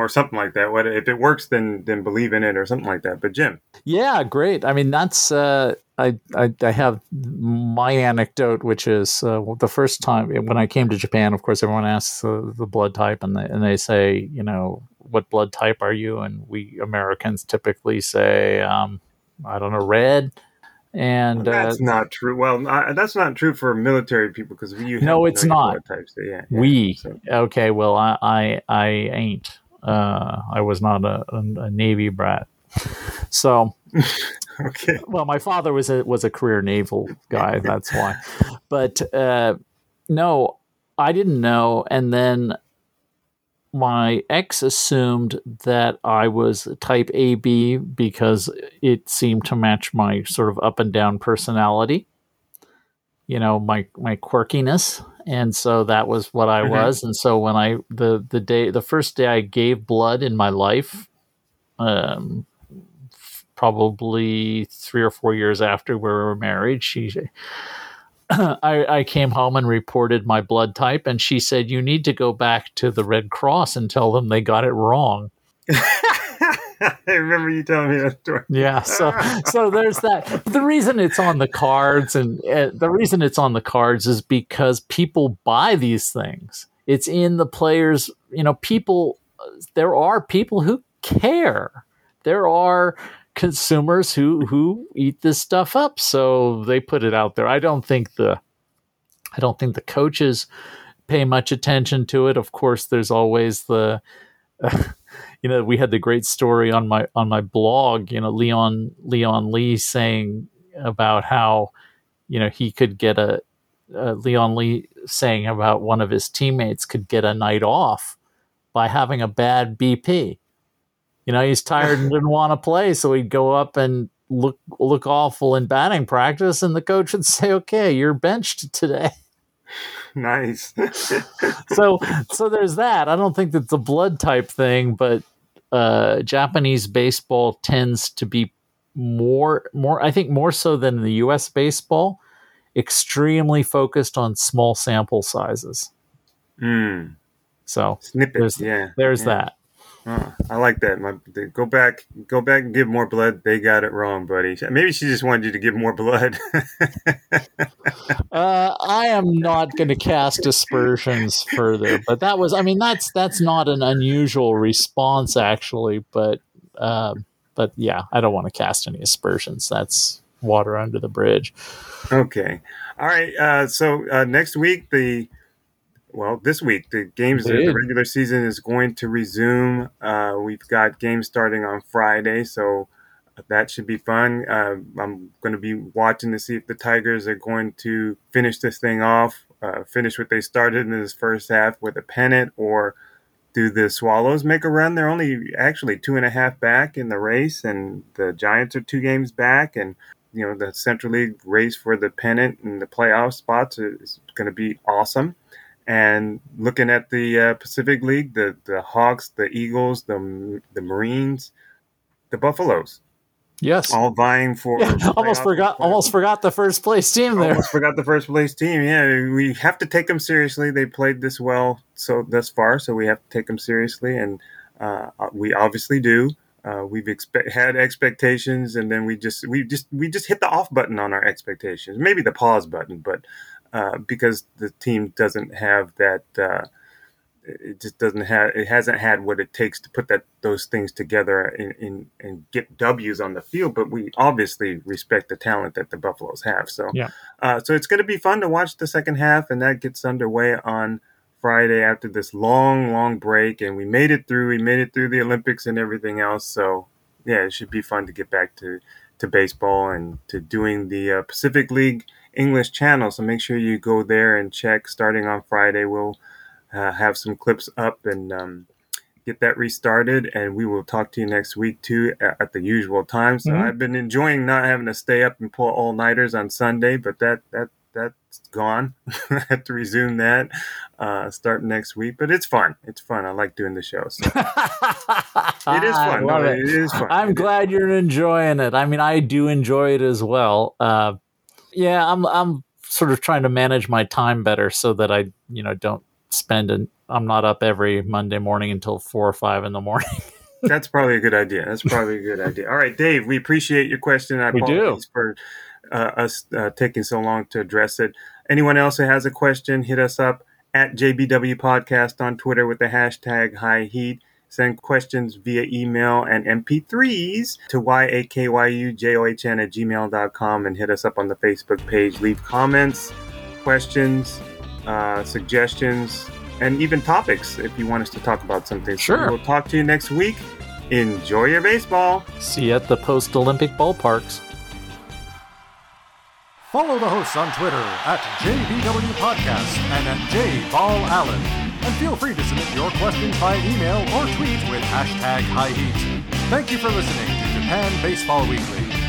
Speaker 2: or something like that. What if it works? Then then believe in it or something like that. But Jim,
Speaker 3: yeah, great. I mean, that's uh, I, I, I have my anecdote, which is uh, the first time when I came to Japan. Of course, everyone asks uh, the blood type, and they and they say, you know, what blood type are you? And we Americans typically say, um, I don't know, red. And
Speaker 2: well, that's uh, not true. Well, that's not true for military people because you.
Speaker 3: no, it's not. Types, yeah, yeah, we so. okay. Well, I I, I ain't. Uh, I was not a, a, a Navy brat. <laughs> So,
Speaker 2: okay.
Speaker 3: Well, my father was a was a career naval guy. That's why. But uh, no, I didn't know. And then my ex assumed that I was type AB because it seemed to match my sort of up and down personality. You know, my my quirkiness and so that was what I mm-hmm. was. And so when I the the day the first day I gave blood in my life, um, probably three or four years after we were married, she. <clears throat> I, I came home and reported my blood type, and she said, You need to go back to the Red Cross and tell them they got it wrong. <laughs> <laughs>
Speaker 2: I remember you telling me that story.
Speaker 3: Yeah, so so there's that. The reason it's on the cards and uh, the reason it's on the cards is because people buy these things. It's in the players, you know, people there are people who care. There are consumers who who eat this stuff up, so they put it out there. I don't think the I don't think the coaches pay much attention to it. Of course, there's always the uh, <laughs> you know, we had the great story on my on my blog. You know, Leon Leon Lee saying about how you know he could get a uh, Leon Lee saying about one of his teammates could get a night off by having a bad BP. You know, he's tired and <laughs> didn't want to play, so he'd go up and look look awful in batting practice, and the coach would <laughs> say, "Okay, you're benched today." <laughs>
Speaker 2: nice. <laughs>
Speaker 3: so so there's that. I don't think that's a blood type thing, but uh, Japanese baseball tends to be more more I think more so than the US baseball, extremely focused on small sample sizes.
Speaker 2: Mm.
Speaker 3: So
Speaker 2: snippets,
Speaker 3: there's,
Speaker 2: yeah.
Speaker 3: There's
Speaker 2: yeah.
Speaker 3: that.
Speaker 2: Oh, I like that. My, go back, go back and give more blood. They got it wrong, buddy. Maybe she just wanted you to give more blood. <laughs>
Speaker 3: uh, I am not going to cast aspersions further, but that was, I mean, that's that's not an unusual response actually, but uh, but yeah, I don't want to cast any aspersions. That's water under the bridge.
Speaker 2: Okay, all right. Uh, so uh, next week the well, this week the games, the, the regular season is going to resume. Uh, we've got games starting on Friday, so that should be fun. Uh, I'm going to be watching to see if the Tigers are going to finish this thing off, uh, finish what they started in this first half with a pennant, or do the Swallows make a run? They're only actually two and a half back in the race, and the Giants are two games back, and you know the Central League race for the pennant and the playoff spots is going to be awesome. And looking at the uh, Pacific League, the the Hawks, the Eagles, the the Marines, the Buffaloes.
Speaker 3: Yes,
Speaker 2: all vying for.
Speaker 3: Yeah, almost forgot. Almost forgot the first place team there.
Speaker 2: Almost forgot the first place team. Yeah, we have to take them seriously. They played this well so thus far, so we have to take them seriously, and uh, we obviously do. uh, we've had expectations, and then we just we just we just hit the off button on our expectations, maybe the pause button, but uh, because the team doesn't have that. Uh, it just doesn't have it hasn't had what it takes to put that those things together and, and, and get W's on the field. But we obviously respect the talent that the Buffaloes have. So
Speaker 3: Yeah.
Speaker 2: uh, so it's going to be fun to watch the second half, and that gets underway on Friday after this long, long break. And we made it through. We made it through the Olympics and everything else. So yeah, it should be fun to get back to to baseball and to doing the uh, Pacific League English channel. So make sure you go there and check. Starting on Friday, we'll uh, have some clips up and um, get that restarted. And we will talk to you next week too at, the usual time. So
Speaker 3: Mhm.
Speaker 2: I've been enjoying not having to stay up and pull all nighters on Sunday, but that that that's gone. <laughs> I have to resume that uh, starting next week. But it's fun. It's fun. I like doing the show. So <laughs> it is fun. No,
Speaker 3: it.
Speaker 2: it is fun.
Speaker 3: I'm
Speaker 2: It is.
Speaker 3: glad you're enjoying it. I mean, I do enjoy it as well. Uh, yeah, I'm I'm sort of trying to manage my time better so that I, you know, don't spend an I'm not up every Monday morning until four or five in the morning. <laughs>
Speaker 2: That's probably a good idea. That's probably a good idea. All right, Dave, we appreciate your question. I
Speaker 3: We do.
Speaker 2: apologize for uh, us uh, taking so long to address it. Anyone else who has a question, hit us up at JBW Podcast on Twitter with the hashtag High Heat. Send questions via email and MP3s to yakyujohn at gmail.com and hit us up on the Facebook page. Leave comments, questions, uh, suggestions, and even topics if you want us to talk about something. So
Speaker 3: Sure.
Speaker 2: we'll talk to you next week. Enjoy your baseball.
Speaker 3: See you at the post Olympic ballparks.
Speaker 1: Follow the hosts on Twitter at JBW Podcast and at JBallAllen. And feel free to submit your questions by email or tweet with hashtag High Heat. Thank you for listening to Japan Baseball Weekly.